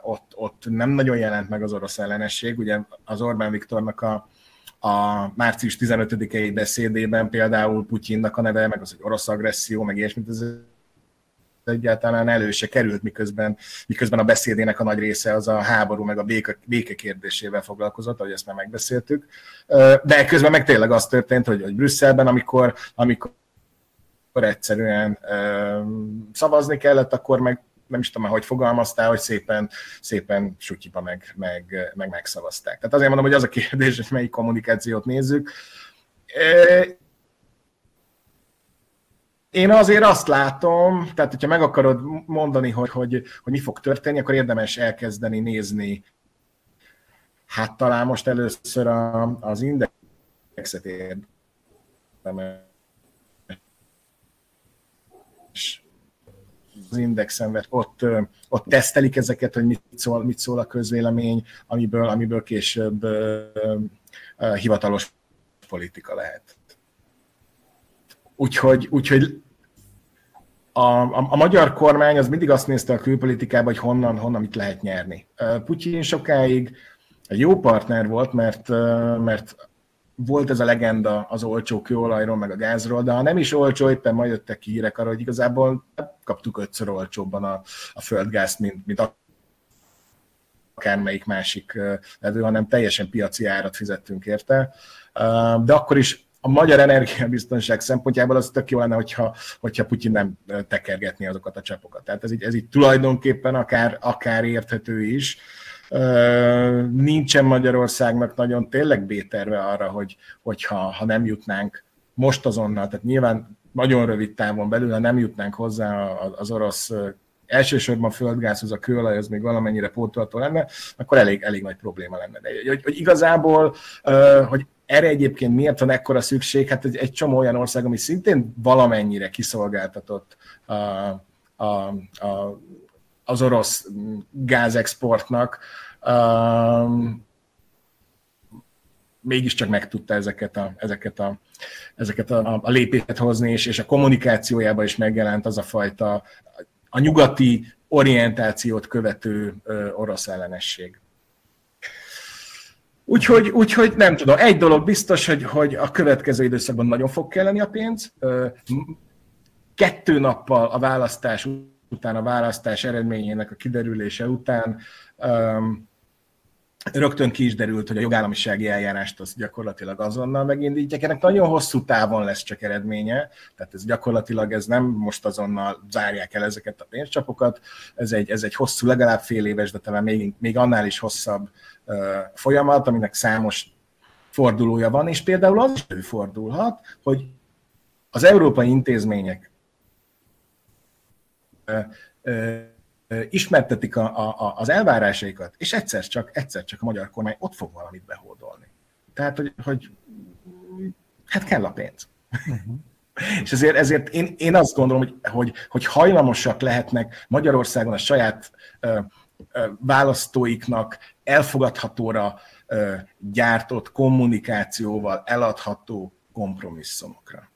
ott, ott nem nagyon jelent meg az orosz ellenesség. Ugye az Orbán Viktornak a, a március 15-i beszédében például Putyinnak a neve, meg az, hogy orosz agresszió, meg ilyesmit, ez egyáltalán elő se került, miközben, miközben a beszédének a nagy része az a háború meg a béke, béke kérdésével foglalkozott, ahogy ezt már megbeszéltük. De közben meg tényleg az történt, hogy, hogy Brüsszelben, amikor, amikor akkor egyszerűen szavazni kellett, akkor meg nem is tudom, hogy fogalmaztál, hogy szépen, szépen sutyiba meg, meg, meg megszavazták. Tehát azért mondom, hogy az a kérdés, hogy melyik kommunikációt nézzük. Én azért azt látom, tehát hogyha meg akarod mondani, hogy, hogy, hogy mi fog történni, akkor érdemes elkezdeni nézni, hát talán most először a, az indexet érdemes az Indexen, mert ott, ott tesztelik ezeket, hogy mit szól, mit szól a közvélemény, amiből, amiből később hivatalos politika lehet. Úgyhogy, úgyhogy a, a, a magyar kormány az mindig azt nézte a külpolitikában, hogy honnan, honnan mit lehet nyerni. Putyin sokáig egy jó partner volt, mert, mert volt ez a legenda az olcsó kőolajról, meg a gázról, de ha nem is olcsó, éppen majd jöttek ki hírek arra, hogy igazából kaptuk ötször olcsóbban a, a földgázt, mint, mint akármelyik másik levő, hanem teljesen piaci árat fizettünk érte. De akkor is a magyar energiabiztonság szempontjából az tök jó lenne, hogyha, hogyha Putyin nem tekergetni azokat a csapokat. Tehát ez így, ez így tulajdonképpen akár, akár érthető is nincsen Magyarországnak nagyon tényleg béterve arra, hogy, hogyha ha nem jutnánk most azonnal, tehát nyilván nagyon rövid távon belül, ha nem jutnánk hozzá az orosz elsősorban földgázhoz, a kőolaj az még valamennyire pótolható lenne, akkor elég, elég nagy probléma lenne. De hogy, hogy igazából, hogy erre egyébként miért van ekkora szükség? Hát egy, egy csomó olyan ország, ami szintén valamennyire kiszolgáltatott a, a, a az orosz gázexportnak, um, mégiscsak meg tudta ezeket a, ezeket a, ezeket a, a lépéseket hozni, és, és a kommunikációjában is megjelent az a fajta a nyugati orientációt követő ö, orosz ellenesség. Úgyhogy, úgyhogy nem tudom, egy dolog biztos, hogy, hogy a következő időszakban nagyon fog kelleni a pénz. Kettő nappal a választás után, a választás eredményének a kiderülése után rögtön ki is derült, hogy a jogállamisági eljárást az gyakorlatilag azonnal megindítják. Ennek nagyon hosszú távon lesz csak eredménye, tehát ez gyakorlatilag ez nem most azonnal zárják el ezeket a pénzcsapokat, ez egy, ez egy hosszú, legalább fél éves, de talán még, még annál is hosszabb uh, folyamat, aminek számos fordulója van, és például az is előfordulhat, hogy az európai intézmények uh, uh, ismertetik a, a, az elvárásaikat, és egyszer csak, egyszer csak a magyar kormány ott fog valamit behódolni. Tehát, hogy, hogy hát kell a pénz. Uh-huh. És ezért, ezért én, én azt gondolom, hogy, hogy, hogy hajlamosak lehetnek Magyarországon a saját ö, ö, választóiknak elfogadhatóra ö, gyártott kommunikációval eladható kompromisszumokra.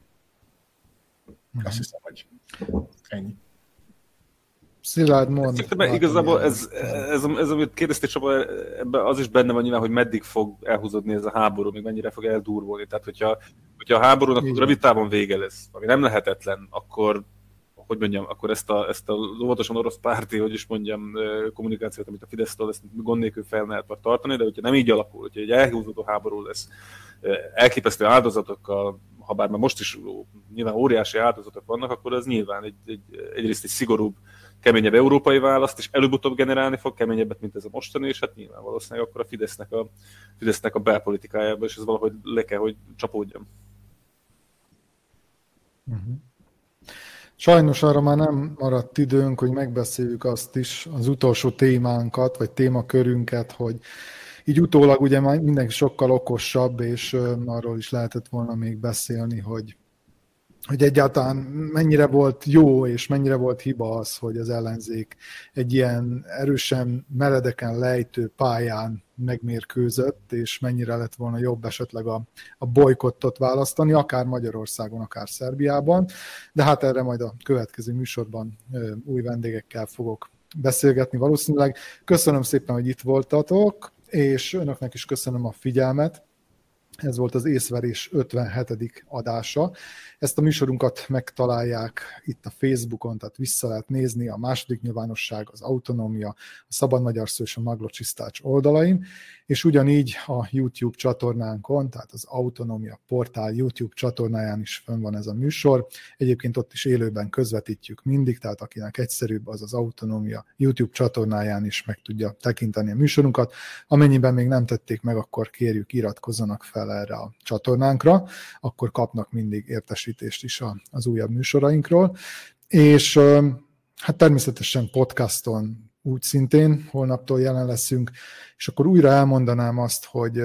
Uh-huh. Azt hiszem, hogy ennyi. Szilárd mond. Szerintem igazából ez, ez, ez, ez, amit kérdezték, Csaba, ebben az is benne van nyilván, hogy meddig fog elhúzódni ez a háború, még mennyire fog eldurvulni. Tehát, hogyha, hogyha a háborúnak rövid távon vége lesz, ami nem lehetetlen, akkor hogy mondjam, akkor ezt a, ezt a óvatosan orosz párti, hogy is mondjam, kommunikációt, amit a Fidesz-től ezt gond nélkül fel lehet tartani, de hogyha nem így alakul, hogyha egy elhúzódó háború lesz, elképesztő áldozatokkal, ha bár már most is nyilván óriási áldozatok vannak, akkor az nyilván egy, egy, egyrészt egy szigorúbb keményebb európai választ, és előbb-utóbb generálni fog keményebbet, mint ez a mostani, és hát nyilván valószínűleg akkor a Fidesznek a, Fidesznek a belpolitikájába, és ez valahogy le kell, hogy csapódjon. Uh-huh. Sajnos arra már nem maradt időnk, hogy megbeszéljük azt is, az utolsó témánkat, vagy témakörünket, hogy így utólag ugye már mindenki sokkal okosabb, és arról is lehetett volna még beszélni, hogy hogy egyáltalán mennyire volt jó és mennyire volt hiba az, hogy az ellenzék egy ilyen erősen meredeken lejtő pályán megmérkőzött, és mennyire lett volna jobb esetleg a, a bolykottot választani, akár Magyarországon, akár Szerbiában, de hát erre majd a következő műsorban új vendégekkel fogok beszélgetni valószínűleg. Köszönöm szépen, hogy itt voltatok, és önöknek is köszönöm a figyelmet. Ez volt az észverés 57. adása. Ezt a műsorunkat megtalálják itt a Facebookon, tehát vissza lehet nézni a második nyilvánosság, az autonómia, a Szabad Magyar Szó és a Maglocsisztács oldalain, és ugyanígy a YouTube csatornánkon, tehát az Autonómia portál YouTube csatornáján is fönn van ez a műsor. Egyébként ott is élőben közvetítjük mindig, tehát akinek egyszerűbb, az az Autonómia YouTube csatornáján is meg tudja tekinteni a műsorunkat. Amennyiben még nem tették meg, akkor kérjük iratkozzanak fel erre a csatornánkra, akkor kapnak mindig értesítést is az újabb műsorainkról. És hát természetesen podcaston úgy szintén holnaptól jelen leszünk, és akkor újra elmondanám azt, hogy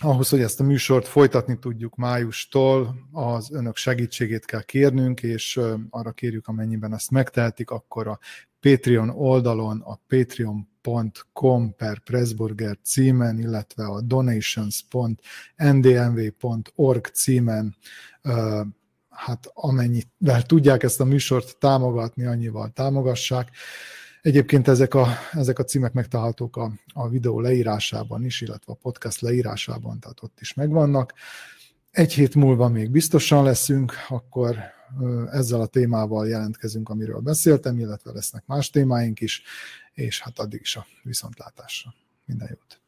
ahhoz, hogy ezt a műsort folytatni tudjuk májustól, az önök segítségét kell kérnünk, és arra kérjük, amennyiben ezt megtehetik, akkor a Patreon oldalon, a patreon.com per Pressburger címen, illetve a donations.ndmv.org címen hát amennyivel tudják ezt a műsort támogatni, annyival támogassák. Egyébként ezek a, ezek a címek megtalálhatók a, a videó leírásában is, illetve a podcast leírásában, tehát ott is megvannak. Egy hét múlva még biztosan leszünk, akkor ezzel a témával jelentkezünk, amiről beszéltem, illetve lesznek más témáink is, és hát addig is a viszontlátásra. Minden jót!